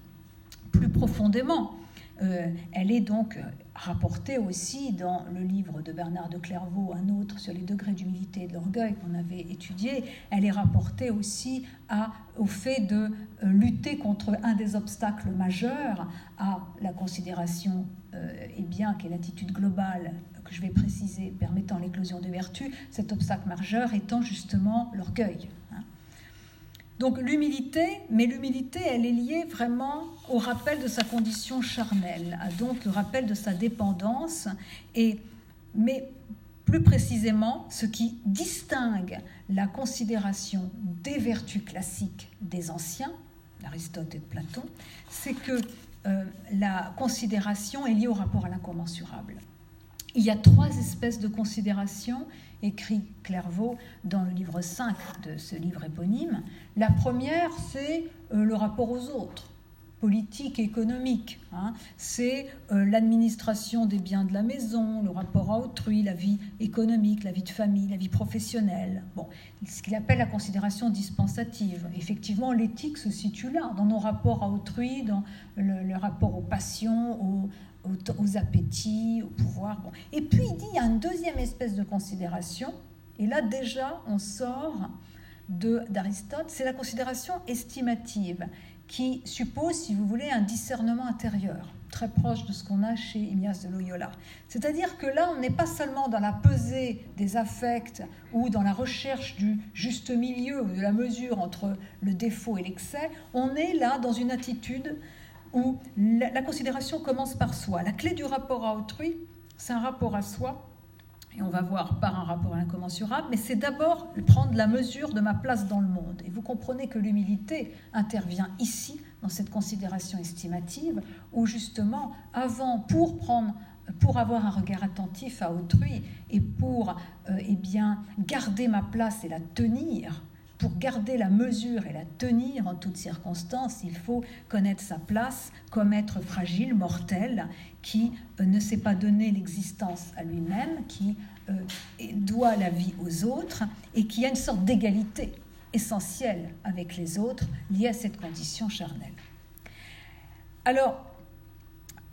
B: Plus profondément, euh, elle est donc rapportée aussi dans le livre de Bernard de Clairvaux, un autre sur les degrés d'humilité et de l'orgueil qu'on avait étudié. Elle est rapportée aussi au fait de euh, lutter contre un des obstacles majeurs à la considération, euh, et bien qu'est l'attitude globale que je vais préciser, permettant l'éclosion de vertu, cet obstacle majeur étant justement l'orgueil. Hein. Donc l'humilité, mais l'humilité, elle est liée vraiment au rappel de sa condition charnelle, donc le rappel de sa dépendance, et, mais plus précisément, ce qui distingue la considération des vertus classiques des anciens, d'Aristote et de Platon, c'est que euh, la considération est liée au rapport à l'incommensurable. Il y a trois espèces de considérations, écrit Clairvaux dans le livre 5 de ce livre éponyme. La première, c'est euh, le rapport aux autres, politique économique. Hein. C'est euh, l'administration des biens de la maison, le rapport à autrui, la vie économique, la vie de famille, la vie professionnelle. Bon, ce qu'il appelle la considération dispensative. Effectivement, l'éthique se situe là, dans nos rapports à autrui, dans le rapport aux passions, aux, aux, appétits, au pouvoir. Et puis il dit, il y a une deuxième espèce de considération, et là déjà on sort d'Aristote, c'est la considération estimative, qui suppose, si vous voulez, un discernement intérieur, très proche de ce qu'on a chez Ignace de Loyola. C'est-à-dire que là, on n'est pas seulement dans la pesée des affects ou dans la recherche du juste milieu ou de la mesure entre le défaut et l'excès, on est là dans une attitude où la, considération commence par soi. La clé du rapport à autrui, c'est un rapport à soi, et on va voir par un rapport incommensurable, mais c'est d'abord prendre la mesure de ma place dans le monde. Et vous comprenez que l'humilité intervient ici, dans cette considération estimative, où justement, avant, pour prendre pour avoir un regard attentif à autrui et pour euh, eh bien, garder ma place et la tenir, pour garder la mesure et la tenir en toutes circonstances, il faut connaître sa place comme être fragile, mortel, qui euh, ne sait pas donner l'existence à lui-même, qui euh, doit la vie aux autres et qui a une sorte d'égalité essentielle avec les autres liée à cette condition charnelle. Alors,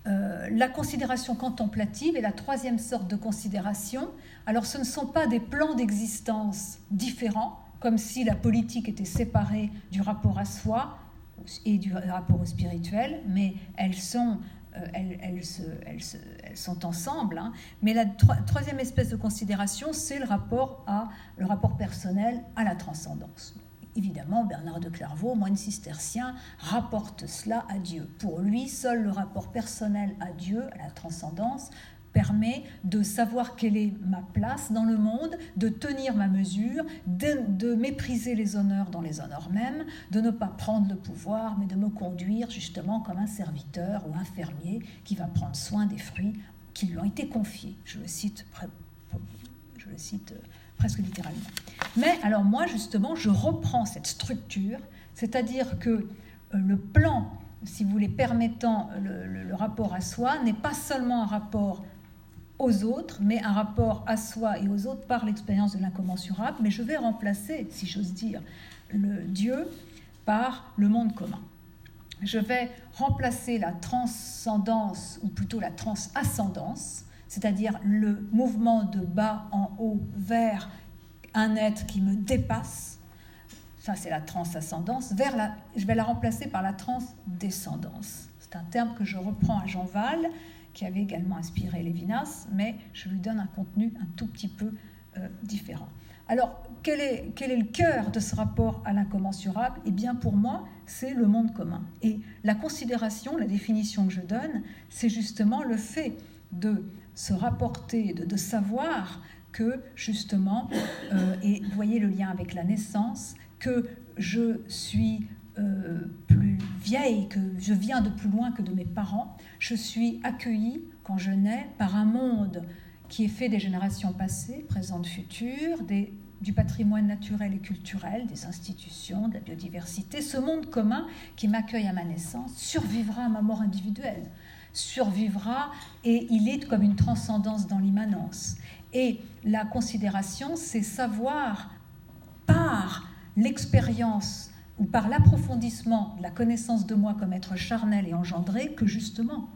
B: euh, la considération contemplative est la troisième sorte de considération. Alors, ce ne sont pas des plans d'existence différents, comme si la politique était séparée du rapport à soi et du rapport au spirituel, mais elles sont, euh, elles, se, elles, elles sont ensemble. Hein. Mais la troisième espèce de considération, c'est le rapport, à, le rapport personnel à la transcendance. Évidemment, Bernard de Clairvaux, moine cistercien, rapporte cela à Dieu. Pour lui, seul le rapport personnel à Dieu, à la transcendance, permet de savoir quelle est ma place dans le monde, de tenir ma mesure, de, mépriser les honneurs dans les honneurs mêmes, de ne pas prendre le pouvoir, mais de me conduire justement comme un serviteur ou un fermier qui va prendre soin des fruits qui lui ont été confiés. Je le cite, euh, presque littéralement. Mais alors moi, justement, je reprends cette structure, c'est-à-dire que euh, le plan si vous voulez, permettant le rapport à soi, n'est pas seulement un rapport aux autres, mais un rapport à soi et aux autres par l'expérience de l'incommensurable, mais je vais remplacer, si j'ose dire, le Dieu par le monde commun. je vais remplacer la transcendance, ou plutôt la transascendance, c'est-à-dire le mouvement de bas en haut vers un être qui me dépasse, ça c'est la transascendance, vers la, je vais la remplacer par la transdescendance. C'est un terme que je reprends à Jean Val, qui avait également inspiré Lévinas, mais je lui donne un contenu un tout petit peu euh, différent. Alors, quel est, quel est le cœur de ce rapport à l'incommensurable? Eh bien, pour moi, c'est le monde commun. Et la considération, la définition que je donne, c'est justement le fait de se rapporter, de, savoir que, justement, euh, et vous voyez le lien avec la naissance, que je suis euh, plus vieille, que je viens de plus loin que de mes parents, je suis accueillie quand je nais par un monde qui est fait des générations passées, présentes, futures, du patrimoine naturel et culturel, des institutions, de la biodiversité. Ce monde commun qui m'accueille à ma naissance survivra à ma mort individuelle, survivra et il est comme une transcendance dans l'immanence. Et la considération, c'est savoir par l'expérience ou par l'approfondissement de la connaissance de moi comme être charnel et engendré que justement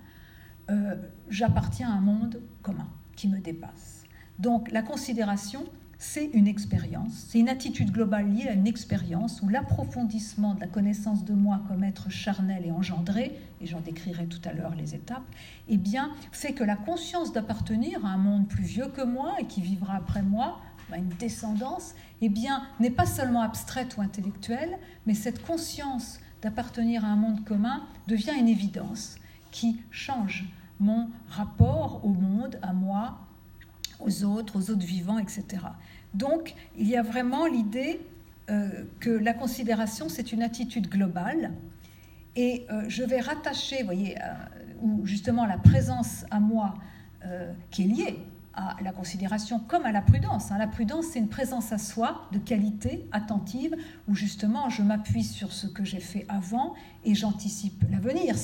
B: euh, j'appartiens à un monde commun qui me dépasse. Donc la considération, c'est une expérience, c'est une attitude globale liée à une expérience où l'approfondissement de la connaissance de moi comme être charnel et engendré, et j'en décrirai tout à l'heure les étapes, eh bien, fait que la conscience d'appartenir à un monde plus vieux que moi et qui vivra après moi, une descendance, eh bien, n'est pas seulement abstraite ou intellectuelle, mais cette conscience d'appartenir à un monde commun devient une évidence qui change mon rapport au monde, à moi, aux autres, aux autres vivants, etc. Donc, il y a vraiment l'idée euh, que la considération, c'est une attitude globale. Et euh, je vais rattacher, vous voyez, euh, où justement la présence à moi qui est liée à la considération comme à la prudence. Hein. La prudence, c'est une présence à soi de qualité attentive, où justement je m'appuie sur ce que j'ai fait avant et j'anticipe l'avenir.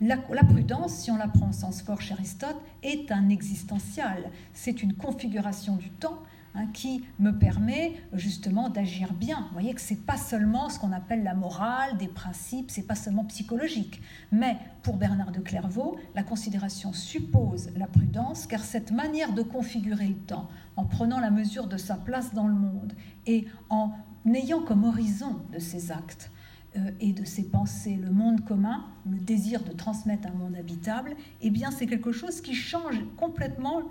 B: La, la prudence, si on la prend au sens fort chez Aristote, est un existentiel. C'est une configuration du temps qui me permet justement d'agir bien. Vous voyez que c'est pas seulement ce qu'on appelle la morale, des principes, c'est pas seulement psychologique. Mais pour Bernard de Clairvaux, la considération suppose la prudence, car cette manière de configurer le temps, en prenant la mesure de sa place dans le monde et en ayant comme horizon de ses actes, euh, et de ses pensées, le monde commun, le désir de transmettre un monde habitable, eh bien c'est quelque chose qui change complètement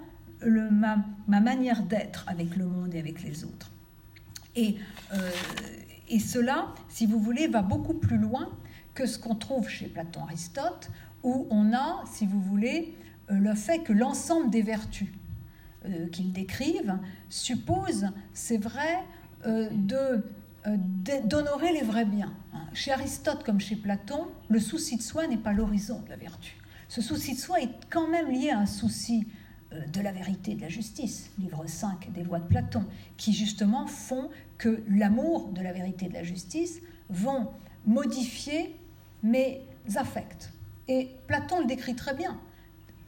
B: ma, manière d'être avec le monde et avec les autres. Et, euh, et cela, si vous voulez, va beaucoup plus loin que ce qu'on trouve chez Platon Aristote, où on a, si vous voulez, euh, le fait que l'ensemble des vertus euh, qu'ils décrivent suppose, c'est vrai, d'honorer les vrais biens. Hein. Chez Aristote comme chez Platon, le souci de soi n'est pas l'horizon de la vertu. Ce souci de soi est quand même lié à un souci de la vérité et de la justice, livre 5 des lois de Platon, qui justement font que l'amour de la vérité et de la justice vont modifier mes affects. Et Platon le décrit très bien.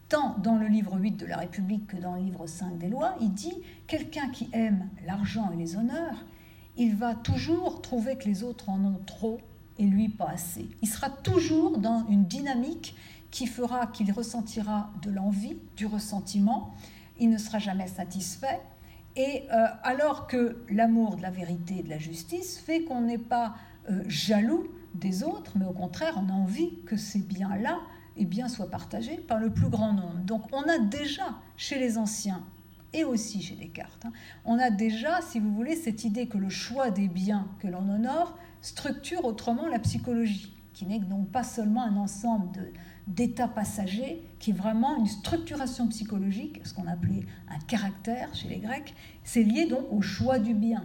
B: Tant dans le livre 8 de la République que dans le livre 5 des lois, il dit quelqu'un qui aime l'argent et les honneurs, il va toujours trouver que les autres en ont trop et lui pas assez. Il sera toujours dans une dynamique qui fera qu'il ressentira de l'envie, du ressentiment, il ne sera jamais satisfait, et euh, alors que l'amour de la vérité et de la justice fait qu'on n'est pas euh, jaloux des autres, mais au contraire, on a envie que ces biens-là eh bien, soient partagés par le plus grand nombre. Donc on a déjà chez les anciens et aussi chez Descartes, hein, on a déjà, si vous voulez, cette idée que le choix des biens que l'on honore structure autrement la psychologie, qui n'est donc pas seulement un ensemble de, d'état passager qui est vraiment une structuration psychologique, ce qu'on appelait un caractère chez les Grecs. C'est lié donc au choix du bien.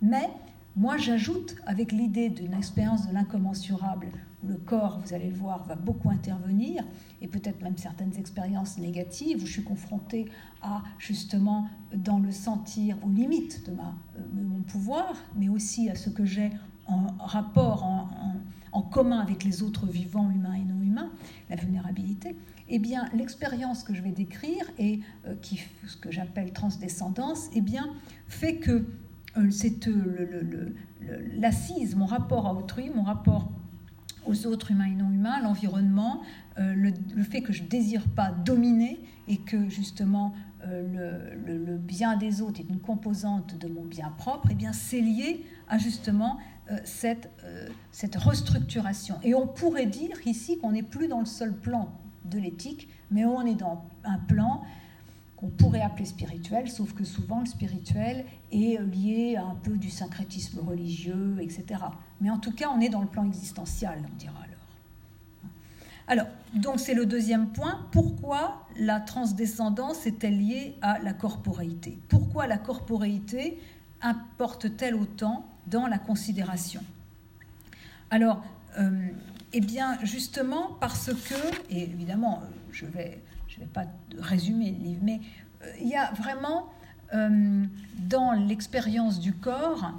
B: Mais moi, j'ajoute avec l'idée d'une expérience de l'incommensurable, où le corps, vous allez le voir, va beaucoup intervenir, et peut-être même certaines expériences négatives, où je suis confrontée à, justement, dans le sentir, aux limites de, ma, euh, mon pouvoir, mais aussi à ce que j'ai en rapport, en en commun avec les autres vivants, humains et non humains, la vulnérabilité, eh bien, l'expérience que je vais décrire et euh, qui, ce que j'appelle transdescendance, eh bien, fait que euh, c'est euh, l'assise, mon rapport à autrui, mon rapport aux autres humains et non humains, l'environnement, euh, le, fait que je désire pas dominer et que justement euh, le, bien des autres est une composante de mon bien propre, eh bien c'est lié à justement cette, cette restructuration. Et on pourrait dire ici qu'on n'est plus dans le seul plan de l'éthique, mais on est dans un plan qu'on pourrait appeler spirituel, sauf que souvent le spirituel est lié à un peu du syncrétisme religieux, etc. Mais en tout cas, on est dans le plan existentiel, on dira alors. Alors, donc c'est le deuxième point. Pourquoi la transdescendance est-elle liée à la corporéité? Pourquoi la corporéité importe-t-elle autant dans la considération. Alors, euh, eh bien, justement parce que, et évidemment, je vais je ne vais pas résumer le livre, mais euh, il y a vraiment euh, dans l'expérience du corps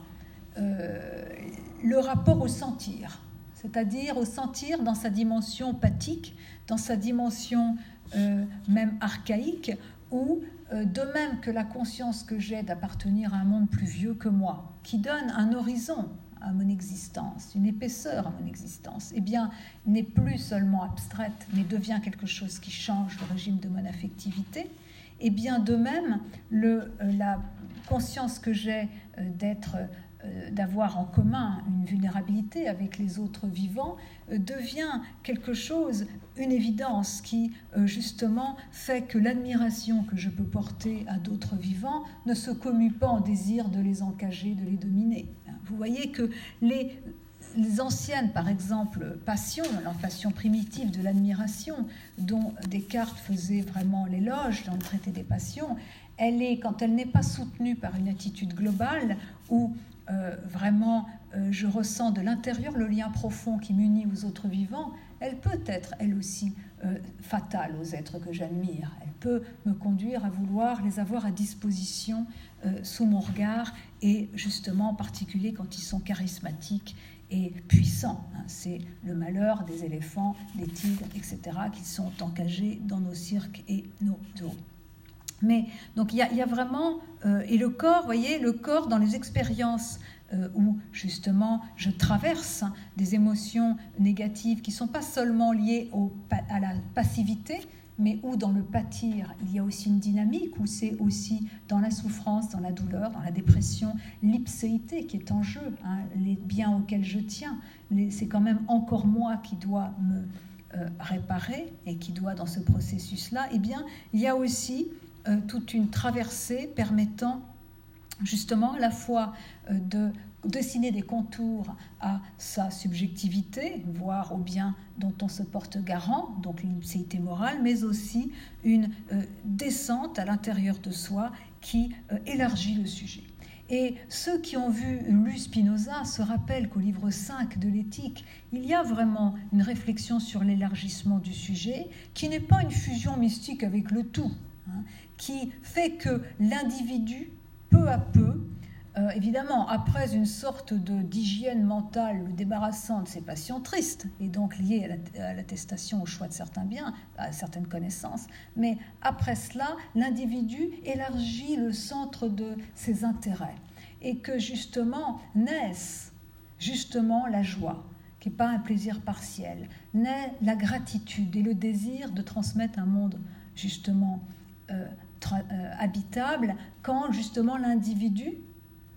B: le rapport au sentir, c'est-à-dire au sentir dans sa dimension pathique, dans sa dimension même archaïque, ou de même que la conscience que j'ai d'appartenir à un monde plus vieux que moi, qui donne un horizon à mon existence, une épaisseur à mon existence, eh bien, n'est plus seulement abstraite, mais devient quelque chose qui change le régime de mon affectivité. Et eh bien, de même, le, euh, la conscience que j'ai euh, d'être euh, d'avoir en commun une vulnérabilité avec les autres vivants devient quelque chose, une évidence qui justement fait que l'admiration que je peux porter à d'autres vivants ne se commue pas en désir de les encager, de les dominer. Vous voyez que les, anciennes, par exemple, passions, la passion primitive de l'admiration, dont Descartes faisait vraiment l'éloge dans le traité des passions, elle est, quand elle n'est pas soutenue par une attitude globale, où euh, vraiment euh, je ressens de l'intérieur le lien profond qui m'unit aux autres vivants, elle peut être, elle aussi, euh, fatale aux êtres que j'admire. Elle peut me conduire à vouloir les avoir à disposition sous mon regard et justement en particulier quand ils sont charismatiques et puissants. Hein. C'est le malheur des éléphants, des tigres, etc., qui sont encagés dans nos cirques et nos zoos. Mais donc il y, a vraiment, euh, et le corps, vous voyez, le corps dans les expériences euh, où justement je traverse des émotions négatives qui ne sont pas seulement liées à la passivité, mais où dans le pâtir, il y a aussi une dynamique, où c'est aussi dans la souffrance, dans la douleur, dans la dépression, l'ipséité qui est en jeu, hein, les biens auxquels je tiens. C'est quand même encore moi qui dois me euh, réparer et qui doit dans ce processus-là. Eh bien, il y a aussi euh, toute une traversée permettant justement à la fois euh, de dessiner des contours à sa subjectivité, voire au bien dont on se porte garant, donc l'ipséité morale, mais aussi une euh, descente à l'intérieur de soi qui élargit le sujet. Et ceux qui ont vu lu Spinoza se rappellent qu'au livre 5 de l'éthique, il y a vraiment une réflexion sur l'élargissement du sujet, qui n'est pas une fusion mystique avec le tout, hein, qui fait que l'individu, peu à peu, euh, évidemment, après une sorte d'hygiène mentale le débarrassant de ses passions tristes, et donc liées à l'attestation au choix de certains biens, à certaines connaissances, mais après cela, l'individu élargit le centre de ses intérêts, et que justement naissent justement la joie, qui n'est pas un plaisir partiel, naît la gratitude et le désir de transmettre un monde justement euh, habitable, quand justement l'individu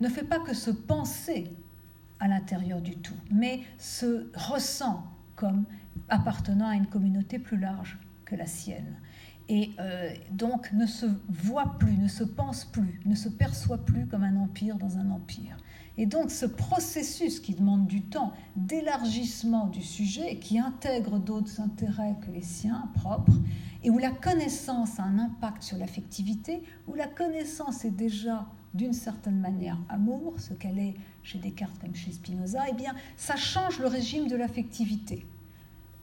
B: ne fait pas que se penser à l'intérieur du tout, mais se ressent comme appartenant à une communauté plus large que la sienne. Et euh, donc ne se voit plus, ne se pense plus, ne se perçoit plus comme un empire dans un empire. Et donc ce processus qui demande du temps d'élargissement du sujet, qui intègre d'autres intérêts que les siens propres, et où la connaissance a un impact sur l'affectivité, où la connaissance est déjà d'une certaine manière amour, ce qu'elle est chez Descartes comme chez Spinoza, eh bien, ça change le régime de l'affectivité.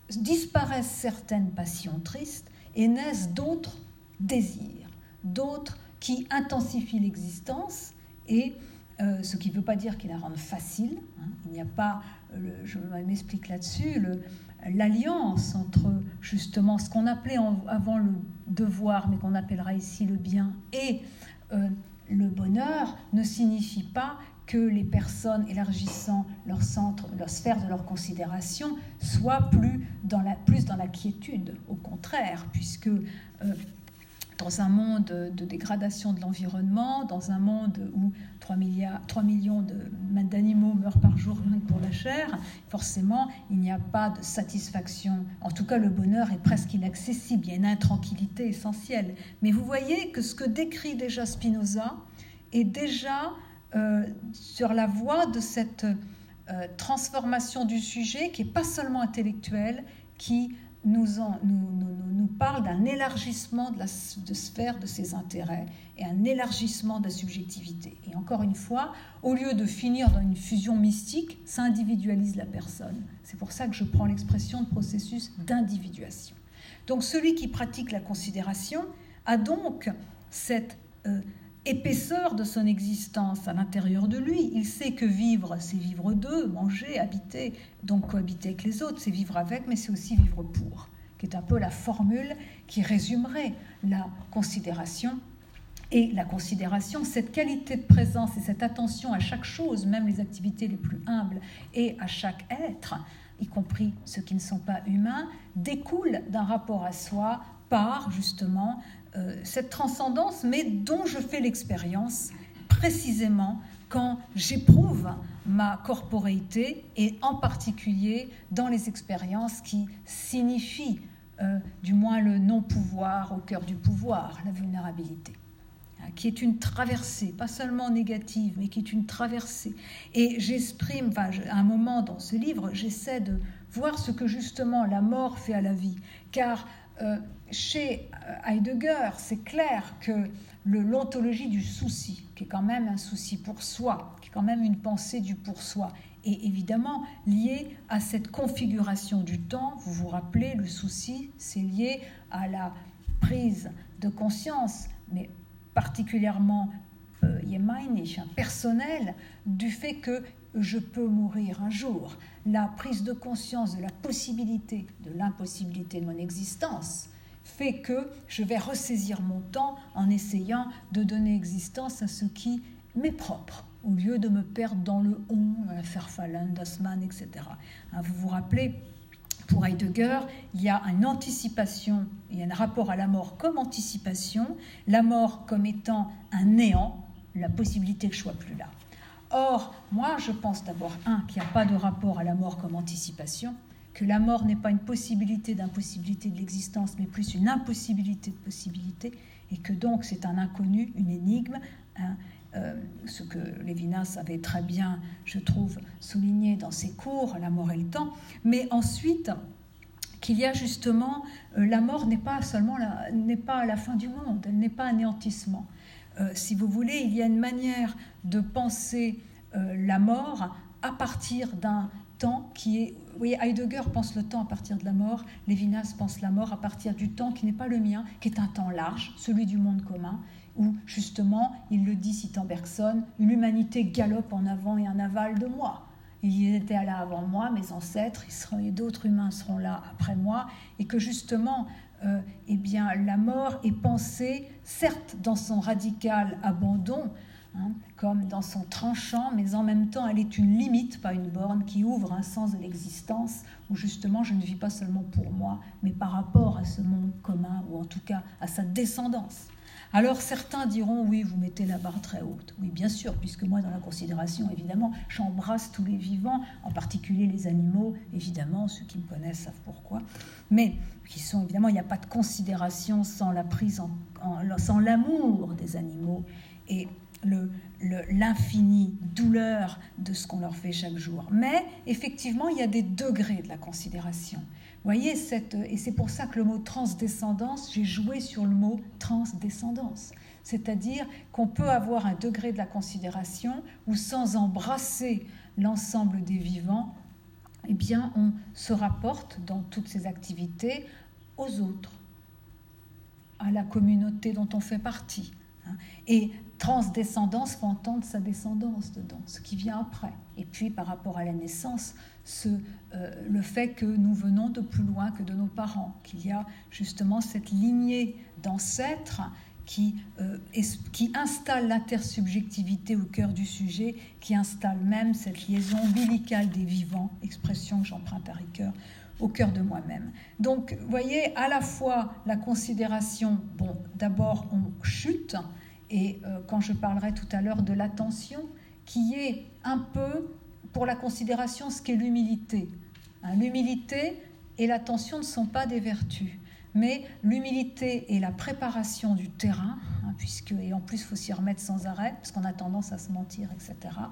B: Disparaissent certaines passions tristes et naissent d'autres désirs, d'autres qui intensifient l'existence et euh, ce qui ne veut pas dire qu'ils la rendent facile. Hein. Il n'y a pas, je m'explique là-dessus, l'alliance entre justement ce qu'on appelait avant le devoir, mais qu'on appellera ici le bien, et euh, le bonheur ne signifie pas que les personnes élargissant leur centre, leur sphère de leur considération soient plus dans la, plus dans la quiétude, au contraire, puisque euh, dans un monde de dégradation de l'environnement, dans un monde où 3, milliards, 3 millions d'animaux meurent par jour pour la chair, forcément, il n'y a pas de satisfaction. En tout cas, le bonheur est presque inaccessible. Il y a une intranquillité essentielle. Mais vous voyez que ce que décrit déjà Spinoza est déjà euh, sur la voie de cette euh, transformation du sujet qui n'est pas seulement intellectuelle, qui nous, nous, parle d'un élargissement de la de sphère de ses intérêts et un élargissement de la subjectivité. Et encore une fois, au lieu de finir dans une fusion mystique, ça individualise la personne. C'est pour ça que je prends l'expression de processus d'individuation. Donc celui qui pratique la considération a donc cette euh, épaisseur de son existence à l'intérieur de lui. Il sait que vivre, c'est vivre d'eux, manger, habiter, donc cohabiter avec les autres, c'est vivre avec, mais c'est aussi vivre pour, qui est un peu la formule qui résumerait la considération. Et la considération, cette qualité de présence et cette attention à chaque chose, même les activités les plus humbles, et à chaque être, y compris ceux qui ne sont pas humains, découle d'un rapport à soi par justement euh, cette transcendance, mais dont je fais l'expérience précisément quand j'éprouve ma corporéité et en particulier dans les expériences qui signifient euh, du moins le non-pouvoir au cœur du pouvoir, la vulnérabilité hein, qui est une traversée, pas seulement négative, mais qui est une traversée. Et j'exprime, à un moment dans ce livre, j'essaie de voir ce que justement la mort fait à la vie, car euh, chez euh, Heidegger, c'est clair que l'ontologie du souci, qui est quand même un souci pour soi, qui est quand même une pensée du pour soi, est évidemment liée à cette configuration du temps. Vous vous rappelez, le souci, c'est lié à la prise de conscience, mais particulièrement euh, personnelle, du fait que je peux mourir un jour. La prise de conscience de la possibilité, de l'impossibilité de mon existence, fait que je vais ressaisir mon temps en essayant de donner existence à ce qui m'est propre, au lieu de me perdre dans le on, la Verfallen, das etc. Hein, vous vous rappelez, pour Heidegger, il y a une anticipation, il y a un rapport à la mort comme anticipation, la mort comme étant un néant, la possibilité que je sois plus là. Or, moi, je pense d'abord, un, qu'il n'y a pas de rapport à la mort comme anticipation, que la mort n'est pas une possibilité d'impossibilité de l'existence, mais plus une impossibilité de possibilité, et que donc c'est un inconnu, une énigme, hein, euh, ce que Lévinas avait très bien, je trouve, souligné dans ses cours, La mort et le temps, mais ensuite qu'il y a justement, euh, la mort n'est pas seulement n'est pas la fin du monde, elle n'est pas anéantissement. Euh, si vous voulez, il y a une manière de penser la mort à partir d'un temps qui est... Vous voyez, Heidegger pense le temps à partir de la mort, Lévinas pense la mort à partir du temps qui n'est pas le mien, qui est un temps large, celui du monde commun, où justement, il le dit citant Bergson, l'humanité galope en avant et en aval de moi. Il y était là avant moi, mes ancêtres, et d'autres humains seront là après moi, et que justement, euh, eh bien, la mort est pensée, certes, dans son radical abandon, Hein, comme dans son tranchant, mais en même temps, elle est une limite, pas une borne, qui ouvre un sens de l'existence où justement je ne vis pas seulement pour moi, mais par rapport à ce monde commun, ou en tout cas à sa descendance. Alors certains diront oui, vous mettez la barre très haute. Oui, bien sûr, puisque moi, dans la considération, évidemment, j'embrasse tous les vivants, en particulier les animaux, évidemment, ceux qui me connaissent savent pourquoi, mais qui sont évidemment, il n'y a pas de considération sans la prise en, sans l'amour des animaux. Et l'infinie douleur de ce qu'on leur fait chaque jour. Mais effectivement, il y a des degrés de la considération. Vous voyez, cette, et c'est pour ça que le mot transdescendance, j'ai joué sur le mot transdescendance. C'est-à-dire qu'on peut avoir un degré de la considération où sans embrasser l'ensemble des vivants, eh bien, on se rapporte dans toutes ces activités aux autres, à la communauté dont on fait partie. Hein. Et transdescendance, faut entendre sa descendance dedans, ce qui vient après. Et puis par rapport à la naissance, ce, euh, le fait que nous venons de plus loin que de nos parents, qu'il y a justement cette lignée d'ancêtres qui, euh, qui installe l'intersubjectivité au cœur du sujet, qui installe même cette liaison ombilicale des vivants, expression que j'emprunte à Ricoeur, au cœur de moi-même. Donc, vous voyez, à la fois la considération, bon, d'abord on chute, et euh, quand je parlerai tout à l'heure de l'attention, qui est un peu pour la considération ce qu'est l'humilité. Hein, l'humilité et l'attention ne sont pas des vertus, mais l'humilité et la préparation du terrain, hein, puisque, et en plus il faut s'y remettre sans arrêt, parce qu'on a tendance à se mentir, etc. Hein,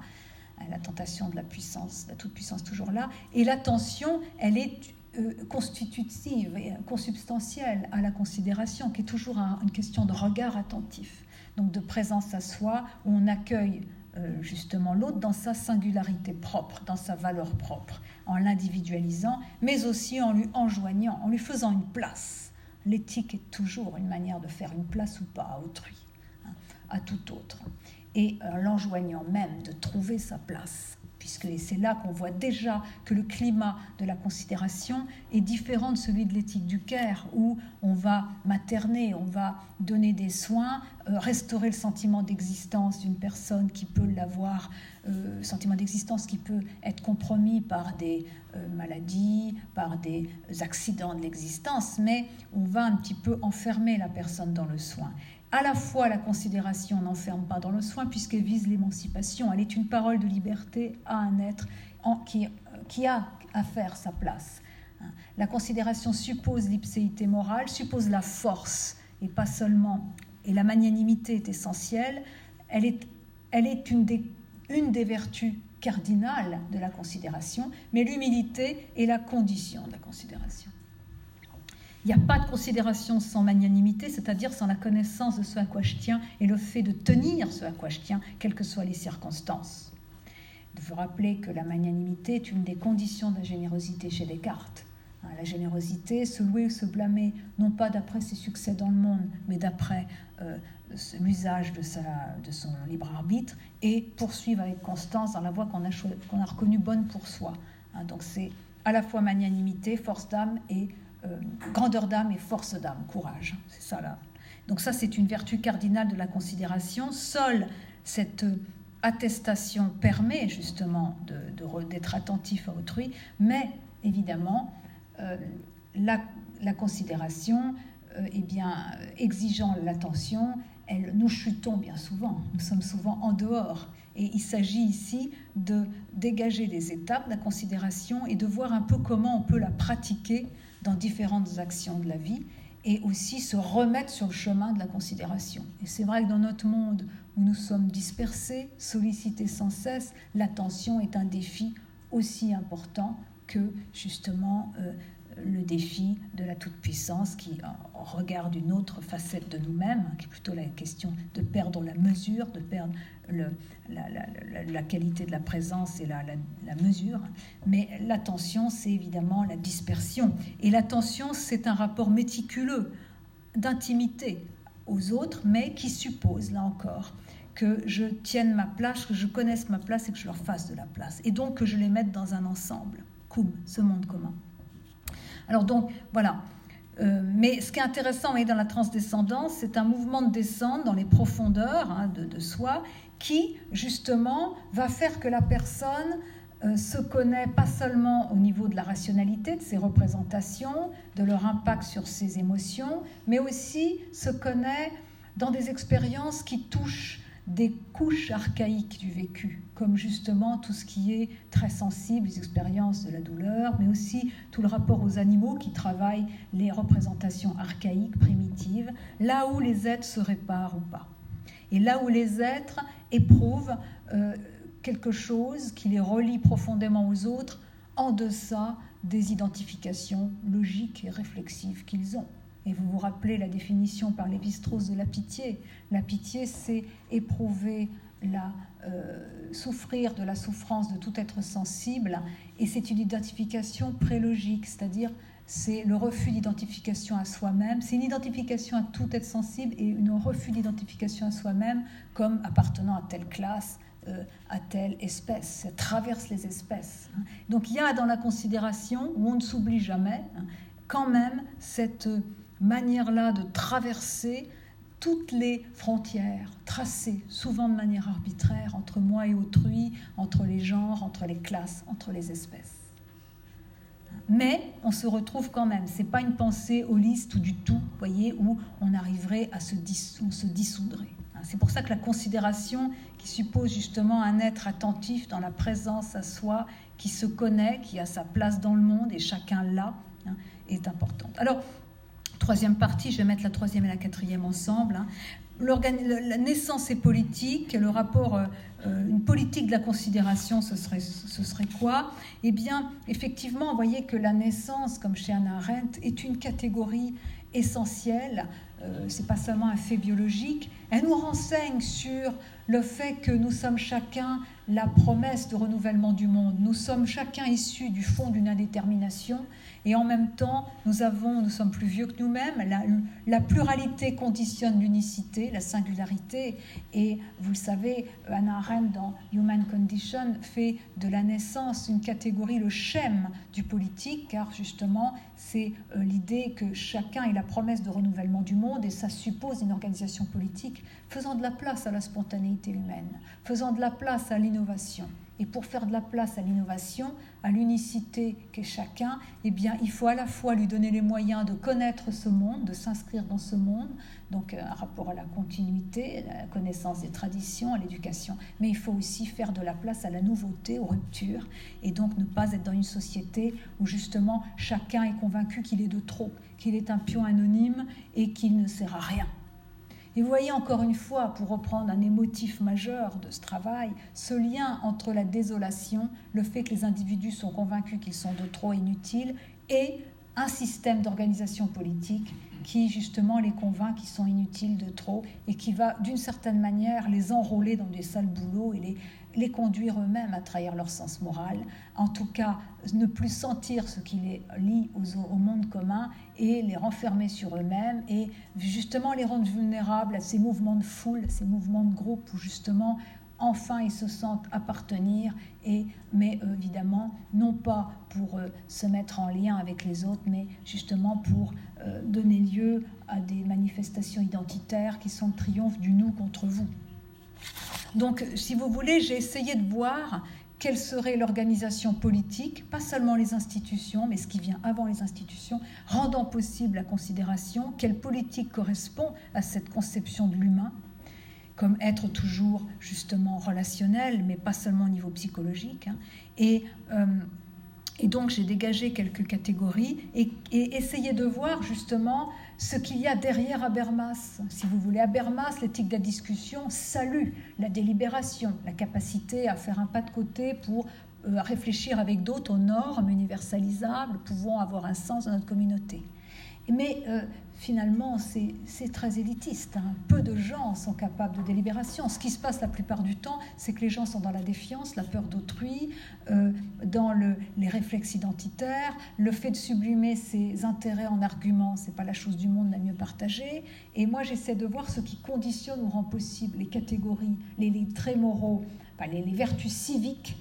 B: la tentation de la puissance, la toute-puissance toujours là. Et l'attention, elle est euh, constitutive et consubstantielle à la considération, qui est toujours une question de regard attentif, donc de présence à soi, où on accueille euh, justement l'autre dans sa singularité propre, dans sa valeur propre, en l'individualisant, mais aussi en lui enjoignant, en lui faisant une place. L'éthique est toujours une manière de faire une place ou pas à autrui, hein, à tout autre, et en l'enjoignant même de trouver sa place puisque c'est là qu'on voit déjà que le climat de la considération est différent de celui de l'éthique du Caire, où on va materner, on va donner des soins, euh, restaurer le sentiment d'existence d'une personne qui peut l'avoir, euh, sentiment d'existence qui peut être compromis par des euh, maladies, par des accidents de l'existence, mais on va un petit peu enfermer la personne dans le soin à la fois la considération n'enferme pas dans le soin puisqu'elle vise l'émancipation. Elle est une parole de liberté à un être qui, qui, a à faire sa place. La considération suppose l'ipséité morale, suppose la force et pas seulement. Et la magnanimité est essentielle. Elle est, elle est une, des, une des vertus cardinales de la considération, mais l'humilité est la condition de la considération. Il n'y a pas de considération sans magnanimité, c'est-à-dire sans la connaissance de ce à quoi je tiens et le fait de tenir ce à quoi je tiens, quelles que soient les circonstances. Il faut rappeler que la magnanimité est une des conditions de la générosité chez Descartes. Hein, la générosité, se louer ou se blâmer, non pas d'après ses succès dans le monde, mais d'après euh, l'usage de, de, son libre arbitre, et poursuivre avec constance dans la voie qu'on a, a reconnue bonne pour soi. Hein, donc c'est à la fois magnanimité, force d'âme et grandeur d'âme et force d'âme, courage. C'est ça là. Donc ça, c'est une vertu cardinale de la considération. Seule cette attestation permet justement d'être attentif à autrui, mais évidemment, euh, la, considération, euh, eh bien, exigeant l'attention, nous chutons bien souvent, nous sommes souvent en dehors. Et il s'agit ici de dégager des étapes de la considération et de voir un peu comment on peut la pratiquer dans différentes actions de la vie et aussi se remettre sur le chemin de la considération. Et c'est vrai que dans notre monde où nous sommes dispersés, sollicités sans cesse, l'attention est un défi aussi important que justement euh, le défi de la toute-puissance qui regarde une autre facette de nous-mêmes, qui est plutôt la question de perdre la mesure, de perdre la, qualité de la présence et la, mesure. Mais l'attention, c'est évidemment la dispersion. Et l'attention, c'est un rapport méticuleux d'intimité aux autres, mais qui suppose, là encore, que je tienne ma place, que je connaisse ma place et que je leur fasse de la place. Et donc que je les mette dans un ensemble. Cum, ce monde commun. Alors donc, voilà. Euh, mais ce qui est intéressant dans la transdescendance, c'est un mouvement de descente dans les profondeurs hein, de, soi qui, justement, va faire que la personne euh, se connaît pas seulement au niveau de la rationalité, de ses représentations, de leur impact sur ses émotions, mais aussi se connaît dans des expériences qui touchent des couches archaïques du vécu, comme justement tout ce qui est très sensible, les expériences de la douleur, mais aussi tout le rapport aux animaux qui travaillent les représentations archaïques, primitives, là où les êtres se réparent ou pas. Et là où les êtres éprouvent euh, quelque chose qui les relie profondément aux autres, en deçà des identifications logiques et réflexives qu'ils ont. Et vous vous rappelez la définition par Lévi-Strauss de la pitié. La pitié, c'est éprouver la, euh, souffrir de la souffrance de tout être sensible, et c'est une identification prélogique, c'est-à-dire c'est le refus d'identification à soi-même, c'est une identification à tout être sensible et un refus d'identification à soi-même comme appartenant à telle classe, euh, à telle espèce. Ça traverse les espèces. Donc il y a dans la considération, où on ne s'oublie jamais, hein, quand même cette manière-là de traverser toutes les frontières tracées, souvent de manière arbitraire, entre moi et autrui, entre les genres, entre les classes, entre les espèces. Mais on se retrouve quand même. C'est pas une pensée holiste ou du tout, voyez, où on arriverait à se, se dissoudrait. C'est pour ça que la considération qui suppose justement un être attentif dans la présence à soi, qui se connaît, qui a sa place dans le monde et chacun là, hein, est importante. Alors, troisième partie, je vais mettre la troisième et la quatrième ensemble. Hein. La naissance est politique, le rapport, euh, euh, une politique de la considération, ce serait, quoi? Eh bien, effectivement, vous voyez que la naissance, comme chez Anna Arendt, est une catégorie essentielle. Euh, c'est pas seulement un fait biologique. Elle nous renseigne sur le fait que nous sommes chacun la promesse de renouvellement du monde. Nous sommes chacun issus du fond d'une indétermination et en même temps, nous avons, nous sommes plus vieux que nous-mêmes. La, pluralité conditionne l'unicité, la singularité. Et vous le savez, Anna Arendt dans Human Condition fait de la naissance une catégorie, le schème du politique, car justement, c'est euh, l'idée que chacun est la promesse de renouvellement du monde et ça suppose une organisation politique faisant de la place à la spontanéité humaine, faisant de la place à l'innovation. Et pour faire de la place à l'innovation, à l'unicité qu'est chacun, eh il faut à la fois lui donner les moyens de connaître ce monde, de s'inscrire dans ce monde, donc euh, un rapport à la continuité, à la connaissance des traditions, à l'éducation, mais il faut aussi faire de la place à la nouveauté, aux ruptures, et donc ne pas être dans une société où justement chacun est convaincu qu'il est de trop, qu'il est un pion anonyme et qu'il ne sert à rien. Et vous voyez encore une fois, pour reprendre un émotif majeur de ce travail, ce lien entre la désolation, le fait que les individus sont convaincus qu'ils sont de trop inutiles, et un système d'organisation politique qui justement les convainc qu'ils sont inutiles de trop et qui va d'une certaine manière les enrôler dans des sales boulots et les, les conduire eux-mêmes à trahir leur sens moral, en tout cas ne plus sentir ce qui les lie au monde commun et les renfermer sur eux-mêmes et justement les rendre vulnérables à ces mouvements de foule, ces mouvements de groupe où justement enfin ils se sentent appartenir, et, mais évidemment non pas pour euh, se mettre en lien avec les autres, mais justement pour euh, donner lieu à des manifestations identitaires qui sont le triomphe du nous contre vous. Donc, si vous voulez, j'ai essayé de voir quelle serait l'organisation politique, pas seulement les institutions, mais ce qui vient avant les institutions, rendant possible la considération, quelle politique correspond à cette conception de l'humain, comme être toujours justement relationnel, mais pas seulement au niveau psychologique. Hein. Et, euh, et, donc j'ai dégagé quelques catégories et essayé de voir justement ce qu'il y a derrière Habermas. Si vous voulez, Habermas, l'éthique de la discussion, salue la délibération, la capacité à faire un pas de côté pour euh, réfléchir avec d'autres aux normes universalisables pouvant avoir un sens dans notre communauté. Mais euh, finalement, c'est très élitiste. Hein. Peu de gens sont capables de délibération. Ce qui se passe la plupart du temps, c'est que les gens sont dans la défiance, la peur d'autrui, euh, réflexes identitaires. Le fait de sublimer ses intérêts en arguments, c'est pas la chose du monde la mieux partagée. Et moi, j'essaie de voir ce qui conditionne ou rend possible les catégories, les, traits moraux, les, vertus civiques,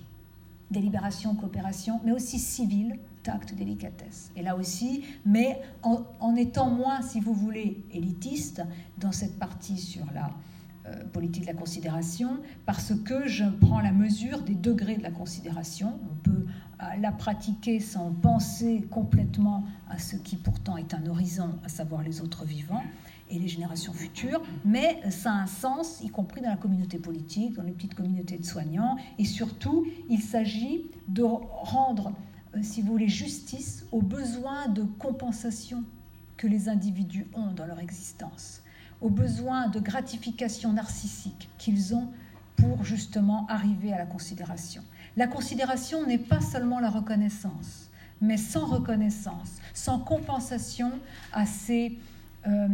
B: délibération, coopération, mais aussi civiles tact, délicatesse. Et là aussi, mais en, étant moins, si vous voulez, élitiste dans cette partie sur la politique de la considération, parce que je prends la mesure des degrés de la considération. On peut euh, la pratiquer sans penser complètement à ce qui pourtant est un horizon, à savoir les autres vivants et les générations futures, mais ça a un sens, y compris dans la communauté politique, dans les petites communautés de soignants, et surtout, il s'agit de rendre euh, si vous voulez, justice aux besoins de compensation que les individus ont dans leur existence, aux besoins de gratification narcissique qu'ils ont pour justement arriver à la considération. La considération n'est pas seulement la reconnaissance, mais sans reconnaissance, sans compensation à ces, euh,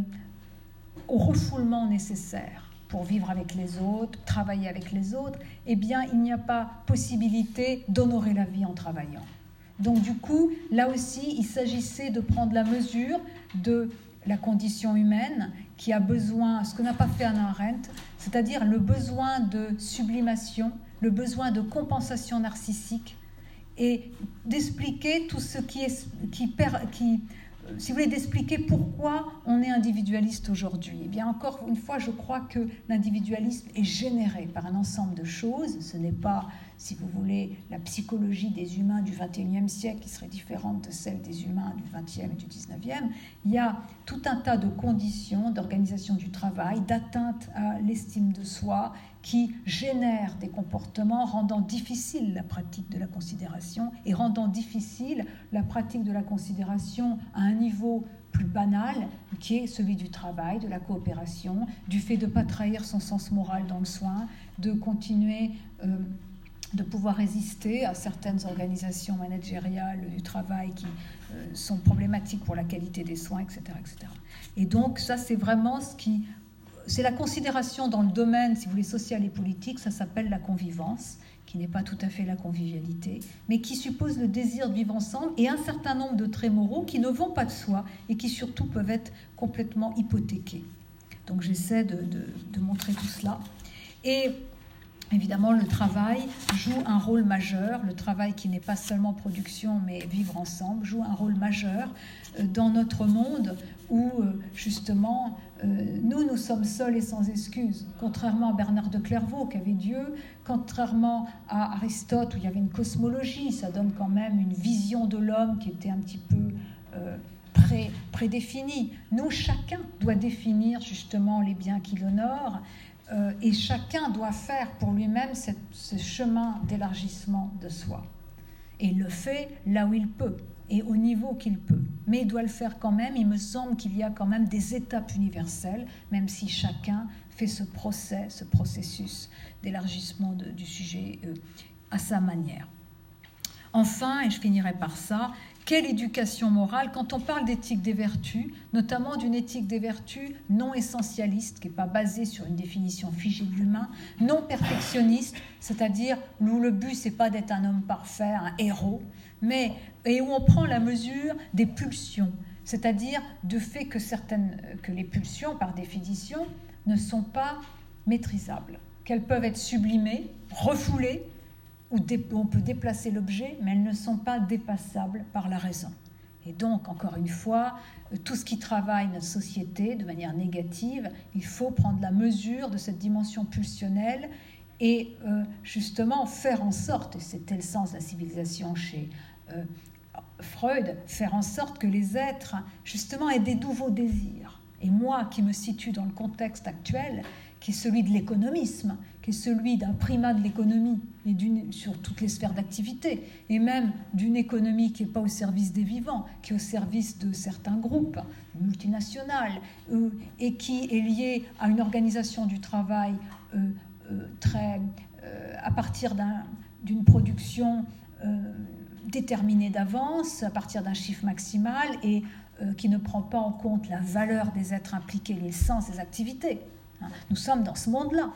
B: au refoulement nécessaire pour vivre avec les autres, travailler avec les autres, eh bien, il n'y a pas possibilité d'honorer la vie en travaillant. Donc du coup, là aussi, il s'agissait de prendre la mesure de la condition humaine qui a besoin, ce que n'a pas fait Anna Arendt, c'est-à-dire le besoin de sublimation, le besoin de compensation narcissique et d'expliquer tout ce qui, est, qui, qui si vous voulez, d'expliquer pourquoi on est individualiste aujourd'hui. Eh bien, encore une fois, je crois que l'individualisme est généré par un ensemble de choses. Ce n'est pas, si vous voulez, la psychologie des humains du XXIe siècle qui serait différente de celle des humains du XXe et du XIXe. Il y a tout un tas de conditions d'organisation du travail, d'atteinte à l'estime de soi, qui génèrent des comportements rendant difficile la pratique de la considération et rendant difficile la pratique de la considération à un niveau plus banal, qui est celui du travail, de la coopération, du fait de ne pas trahir son sens moral dans le soin, de continuer euh, de pouvoir résister à certaines organisations managériales du travail qui euh, sont problématiques pour la qualité des soins, etc. etc. Et donc ça, c'est vraiment ce qui c'est la considération dans le domaine, si vous voulez, social et politique, ça s'appelle la convivence, qui n'est pas tout à fait la convivialité, mais qui suppose le désir de vivre ensemble et un certain nombre de traits moraux qui ne vont pas de soi et qui surtout peuvent être complètement hypothéqués. Donc j'essaie de, de montrer tout cela. Et Évidemment, le travail joue un rôle majeur, le travail qui n'est pas seulement production, mais vivre ensemble, joue un rôle majeur euh, dans notre monde où, euh, justement, euh, nous, nous sommes seuls et sans excuse. Contrairement à Bernard de Clairvaux, qui avait Dieu, contrairement à Aristote, où il y avait une cosmologie, ça donne quand même une vision de l'homme qui était un petit peu pré, prédéfinie. Nous, chacun doit définir justement les biens qui l'honorent euh, et chacun doit faire pour lui-même ce chemin d'élargissement de soi. Et il le fait là où il peut et au niveau qu'il peut. Mais il doit le faire quand même. Il me semble qu'il y a quand même des étapes universelles, même si chacun fait ce procès, ce processus d'élargissement du sujet euh, à sa manière. Enfin, et je finirai par ça, quelle éducation morale Quand on parle d'éthique des vertus, notamment d'une éthique des vertus non essentialiste, qui n'est pas basée sur une définition figée de l'humain, non perfectionniste, c'est-à-dire où le but c'est pas d'être un homme parfait, un héros, mais et où on prend la mesure des pulsions, c'est-à-dire du fait que certaines que les pulsions, par définition, ne sont pas maîtrisables, qu'elles peuvent être sublimées, refoulées, où on peut déplacer l'objet, mais elles ne sont pas dépassables par la raison. Et donc, encore une fois, euh, tout ce qui travaille notre société de manière négative, il faut prendre la mesure de cette dimension pulsionnelle et euh, justement faire en sorte, et c'était le sens de la civilisation chez euh, Freud, faire en sorte que les êtres, justement, aient des nouveaux désirs. Et moi, qui me situe dans le contexte actuel, qui est celui de l'économisme, qui est celui d'un primat de l'économie et sur toutes les sphères d'activité, et même d'une économie qui n'est pas au service des vivants, qui est au service de certains groupes multinationales, euh, et qui est liée à une organisation du travail euh, euh, très, à partir d'une production déterminée d'avance, à partir d'un chiffre maximal, et qui ne prend pas en compte la valeur des êtres impliqués, l'essence des activités. Hein, nous sommes dans ce monde-là,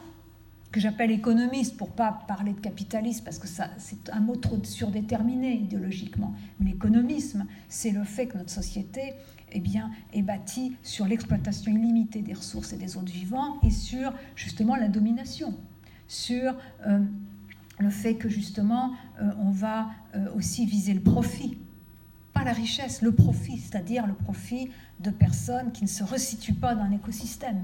B: que j'appelle économiste pour pas parler de capitalisme, parce que ça, c'est un mot trop surdéterminé idéologiquement. Mais l'économisme, c'est le fait que notre société eh bien, est bâtie sur l'exploitation illimitée des ressources et des autres vivants et sur justement la domination, sur euh, le fait que justement euh, on va euh, aussi viser le profit, pas la richesse, le profit, c'est-à-dire le profit de personnes qui ne se resituent pas dans l'écosystème.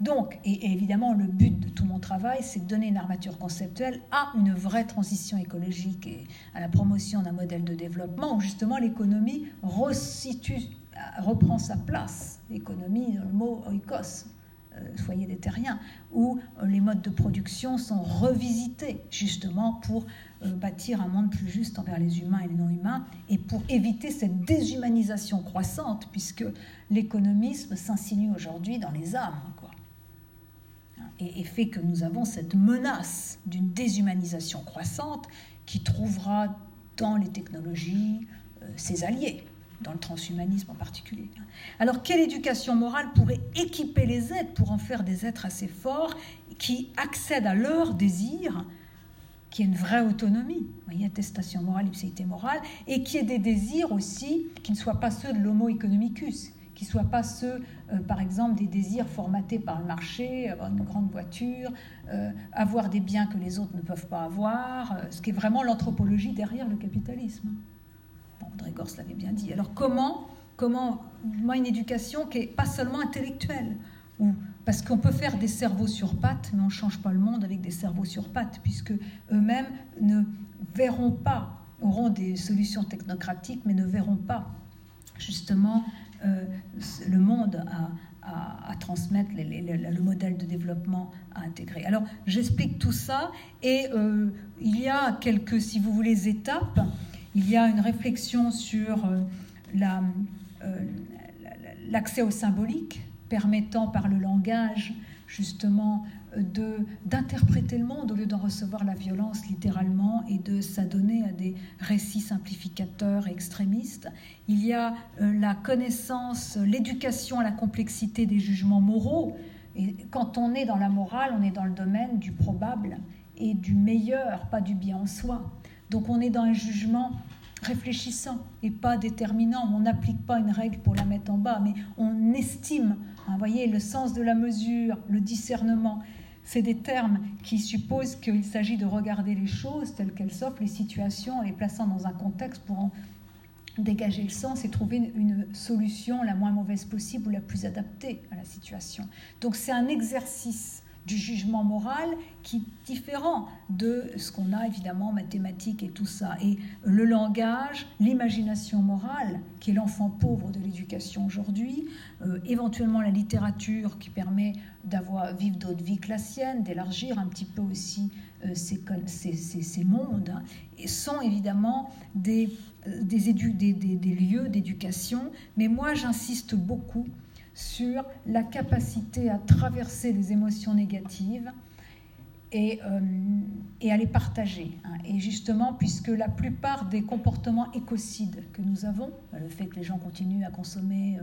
B: Donc, et, évidemment, le but de tout mon travail, c'est de donner une armature conceptuelle à une vraie transition écologique et à la promotion d'un modèle de développement où justement l'économie reprend sa place. L'économie, le mot oikos, euh, foyer des terriens, où euh, les modes de production sont revisités justement pour euh, bâtir un monde plus juste envers les humains et les non-humains et pour éviter cette déshumanisation croissante puisque l'économisme s'insinue aujourd'hui dans les âmes. Et, fait que nous avons cette menace d'une déshumanisation croissante qui trouvera dans les technologies euh, ses alliés, dans le transhumanisme en particulier. Alors, quelle éducation morale pourrait équiper les êtres pour en faire des êtres assez forts qui accèdent à leurs désirs, qui aient une vraie autonomie, voyez, attestation morale, ipséité morale, et qui aient des désirs aussi qui ne soient pas ceux de l'homo economicus, qui ne soient pas ceux, euh, par exemple, des désirs formatés par le marché, avoir une grande voiture, euh, avoir des biens que les autres ne peuvent pas avoir, euh, ce qui est vraiment l'anthropologie derrière le capitalisme. André Gors l'avait bien dit. Alors comment, comment, moi, une éducation qui n'est pas seulement intellectuelle, ou, parce qu'on peut faire des cerveaux sur pattes, mais on ne change pas le monde avec des cerveaux sur pattes, puisque eux-mêmes ne verront pas, auront des solutions technocratiques, mais ne verront pas justement euh, le monde à, transmettre, le modèle de développement à intégrer. Alors j'explique tout ça et euh, il y a quelques, si vous voulez, étapes. Il y a une réflexion sur euh, l'accès au symbolique permettant par le langage justement d'interpréter le monde au lieu d'en recevoir la violence littéralement et de s'adonner à des récits simplificateurs et extrémistes. Il y a euh, la connaissance, l'éducation à la complexité des jugements moraux. Et quand on est dans la morale, on est dans le domaine du probable et du meilleur, pas du bien en soi. Donc on est dans un jugement réfléchissant et pas déterminant. On n'applique pas une règle pour la mettre en bas, mais on estime. Vous voyez, le sens de la mesure, le discernement. C'est des termes qui supposent qu'il s'agit de regarder les choses telles qu'elles s'offrent, les situations, en les plaçant dans un contexte pour en dégager le sens et trouver une solution la moins mauvaise possible ou la plus adaptée à la situation. Donc c'est un exercice du jugement moral qui est différent de ce qu'on a évidemment en mathématiques et tout ça. Et le langage, l'imagination morale, qui est l'enfant pauvre de l'éducation aujourd'hui, euh, éventuellement la littérature qui permet d'avoir vivre d'autres vies que la sienne, d'élargir un petit peu aussi euh, ces, ces, mondes, hein, sont évidemment euh, des, des, des lieux d'éducation. Mais moi, j'insiste beaucoup sur la capacité à traverser les émotions négatives et, euh, et à les partager. Hein. Et justement, puisque la plupart des comportements écocides que nous avons, le fait que les gens continuent à consommer,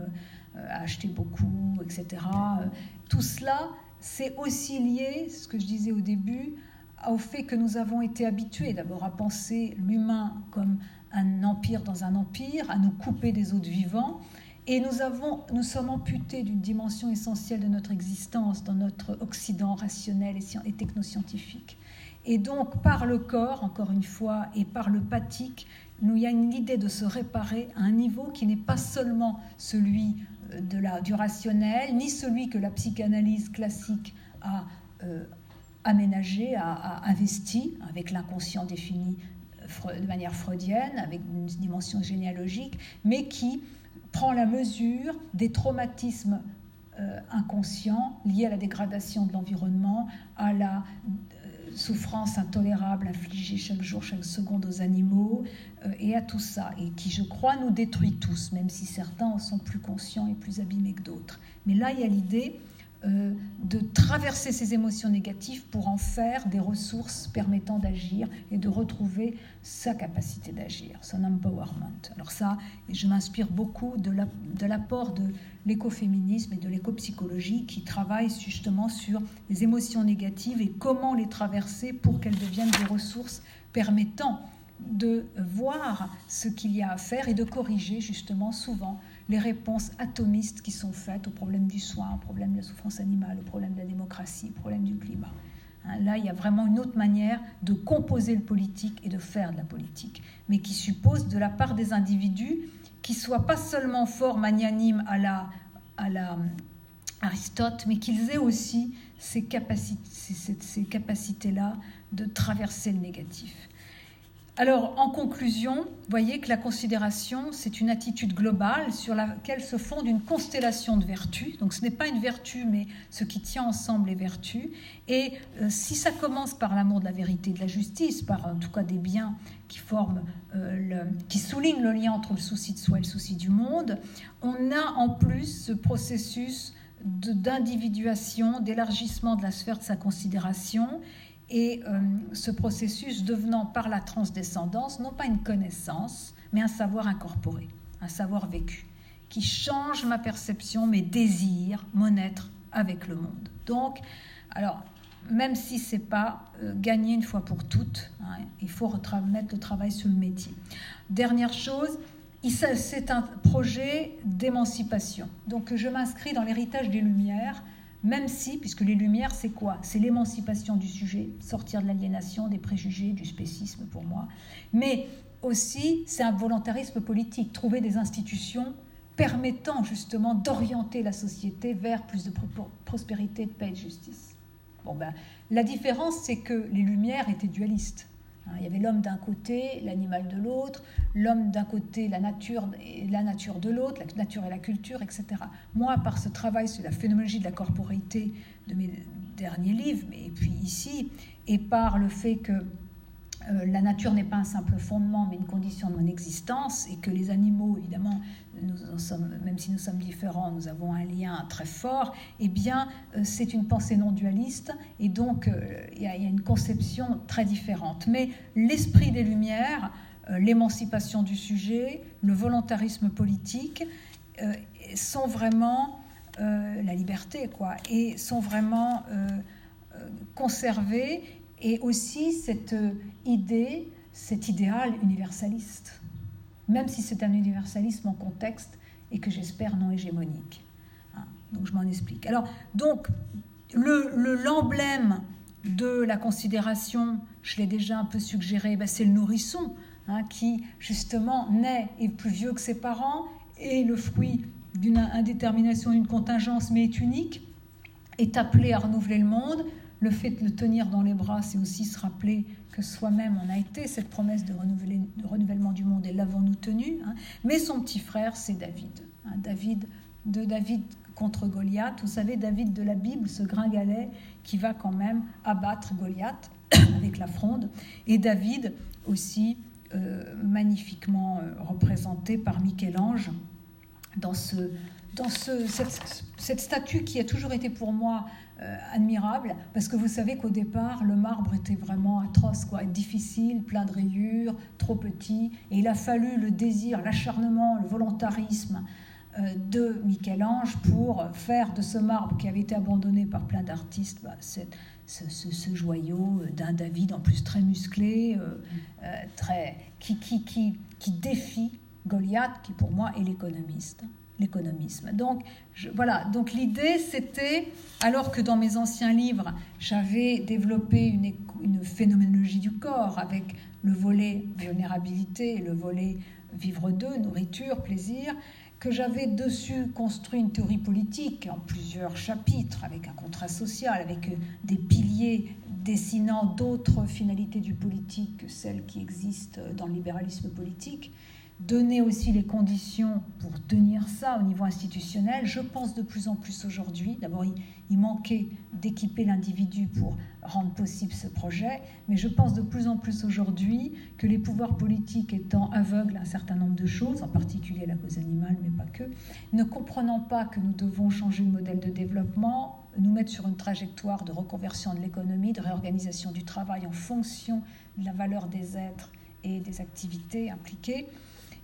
B: euh, à acheter beaucoup, etc., euh, tout cela, c'est aussi lié, ce que je disais au début, au fait que nous avons été habitués d'abord à penser l'humain comme un empire dans un empire, à nous couper des autres vivants, et nous, sommes amputés d'une dimension essentielle de notre existence dans notre Occident rationnel et technoscientifique. Et donc, par le corps, encore une fois, et par le pathique, il y a une idée de se réparer à un niveau qui n'est pas seulement celui euh, de la, du rationnel, ni celui que la psychanalyse classique a euh, aménagé, a, a, investi, avec l'inconscient défini euh, de manière freudienne, avec une dimension généalogique, mais qui prend la mesure des traumatismes euh, inconscients liés à la dégradation de l'environnement, à la euh, souffrance intolérable infligée chaque jour, chaque seconde aux animaux, euh, et à tout ça, et qui, je crois, nous détruit tous, même si certains en sont plus conscients et plus abîmés que d'autres. Mais là, il y a l'idée euh, de traverser ces émotions négatives pour en faire des ressources permettant d'agir et de retrouver sa capacité d'agir, son empowerment. Alors ça, je m'inspire beaucoup de l'apport de l'écoféminisme et de l'écopsychologie qui travaillent justement sur les émotions négatives et comment les traverser pour qu'elles deviennent des ressources permettant de voir ce qu'il y a à faire et de corriger justement souvent les réponses atomistes qui sont faites au problème du soin, au problème de la souffrance animale, au problème de la démocratie, au problème du climat. Hein, là, il y a vraiment une autre manière de composer le politique et de faire de la politique, mais qui suppose de la part des individus qu'ils soient pas seulement forts, magnanimes à la, à la Aristote, mais qu'ils aient aussi ces ces capacités-là de traverser le négatif. Alors, en conclusion, voyez que la considération, c'est une attitude globale sur laquelle se fonde une constellation de vertus. Donc, ce n'est pas une vertu, mais ce qui tient ensemble les vertus. Et euh, si ça commence par l'amour de la vérité de la justice, par en tout cas des biens qui forment, euh, qui soulignent le lien entre le souci de soi et le souci du monde, on a en plus ce processus d'individuation, d'élargissement de la sphère de sa considération et euh, ce processus devenant par la transdescendance non pas une connaissance, mais un savoir incorporé, un savoir vécu, qui change ma perception, mes désirs, mon être avec le monde. Donc, alors, même si c'est pas euh, gagné une fois pour toutes, hein, il faut mettre le travail sur le métier. Dernière chose, c'est un projet d'émancipation. Donc, je m'inscris dans l'héritage des Lumières même si, puisque les Lumières, c'est quoi? C'est l'émancipation du sujet, sortir de l'aliénation, des préjugés, du spécisme pour moi. Mais aussi, c'est un volontarisme politique, trouver des institutions permettant justement d'orienter la société vers plus de prospérité, de paix et de justice. Bon ben, la différence, c'est que les Lumières étaient dualistes. Hein, il y avait l'homme d'un côté, l'animal de l'autre, l'homme d'un côté, la nature et la nature de l'autre, la nature et la culture, etc. Moi, par ce travail sur la phénoménologie de la corporéité de mes derniers livres, et puis ici, et par le fait que euh, la nature n'est pas un simple fondement, mais une condition de mon existence, et que les animaux, évidemment, nous sommes, même si nous sommes différents, nous avons un lien très fort, eh bien, euh, c'est une pensée non dualiste, et donc euh, il y, a une conception très différente. Mais l'esprit des Lumières, l'émancipation du sujet, le volontarisme politique, sont vraiment la liberté, quoi, et sont vraiment conservés et aussi cette idée, cet idéal universaliste, même si c'est un universalisme en contexte et que j'espère non hégémonique. Hein, donc je m'en explique. Alors, donc, l'emblème le, de la considération, je l'ai déjà un peu suggéré, ben, c'est le nourrisson, hein, qui justement naît, est plus vieux que ses parents, est le fruit d'une indétermination, d'une contingence, mais est unique, est appelé à renouveler le monde, le fait de le tenir dans les bras, c'est aussi se rappeler que soi-même on a été cette promesse de, renouvellement du monde et l'avons-nous tenu. Hein. Mais son petit frère, c'est David. Hein. David de David contre Goliath. Vous savez, David de la Bible, ce gringalet qui va quand même abattre Goliath <coughs> avec la fronde. Et David aussi euh, magnifiquement euh, représenté par Michel-Ange dans, ce, dans ce, cette, cette, statue qui a toujours été pour moi euh, admirable, parce que vous savez qu'au départ, le marbre était vraiment atroce, quoi, difficile, plein de rayures, trop petit, et il a fallu le désir, l'acharnement, le volontarisme euh, de Michel-Ange pour faire de ce marbre qui avait été abandonné par plein d'artistes bah, ce, joyau d'un David en plus très musclé, euh, très, qui, qui, qui, qui défie Goliath, qui pour moi est l'économiste l'économisme. Donc voilà, donc l'idée c'était, alors que dans mes anciens livres, j'avais développé une, une, phénoménologie du corps avec le volet vulnérabilité et le volet vivre d'eux, nourriture, plaisir, que j'avais dessus construit une théorie politique en plusieurs chapitres, avec un contrat social, avec des piliers dessinant d'autres finalités du politique que celles qui existent dans le libéralisme politique donner aussi les conditions pour tenir ça au niveau institutionnel. Je pense de plus en plus aujourd'hui, d'abord il, manquait d'équiper l'individu pour rendre possible ce projet, mais je pense de plus en plus aujourd'hui que les pouvoirs politiques étant aveugles à un certain nombre de choses, en particulier la cause animale, mais pas que, ne comprenant pas que nous devons changer le modèle de développement, nous mettre sur une trajectoire de reconversion de l'économie, de réorganisation du travail en fonction de la valeur des êtres et des activités impliquées,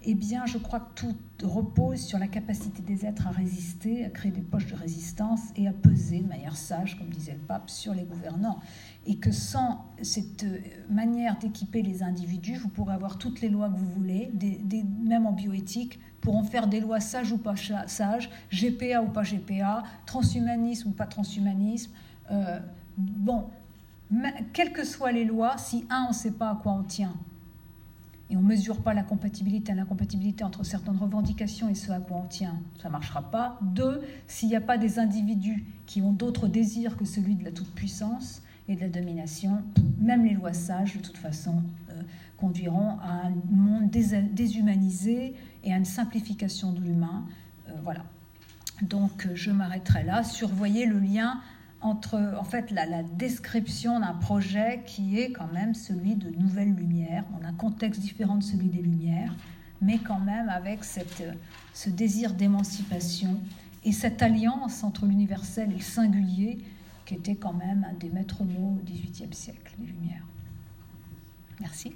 B: eh bien, je crois que tout repose sur la capacité des êtres à résister, à créer des poches de résistance et à peser de manière sage, comme disait le pape, sur les gouvernants. Et que sans cette euh, manière d'équiper les individus, vous pourrez avoir toutes les lois que vous voulez, même en bioéthique, pour en faire des lois sages ou pas sages, GPA ou pas GPA, transhumanisme ou pas transhumanisme. Euh, bon, quelles que soient les lois, si un, on ne sait pas à quoi on tient, et on ne mesure pas la compatibilité, l'incompatibilité entre certaines revendications et ce à quoi on tient, ça ne marchera pas. Deux, s'il n'y a pas des individus qui ont d'autres désirs que celui de la toute-puissance et de la domination, même les lois sages, de toute façon, euh, conduiront à un monde déshumanisé et à une simplification de l'humain. Euh, voilà. Donc je m'arrêterai là. Survoyez le lien entre en fait la, description d'un projet qui est quand même celui de nouvelles lumières, dans un contexte différent de celui des lumières, mais quand même avec cette, ce désir d'émancipation et cette alliance entre l'universel et le singulier qui était quand même un des maîtres mots au XVIIIe siècle, les lumières. Merci.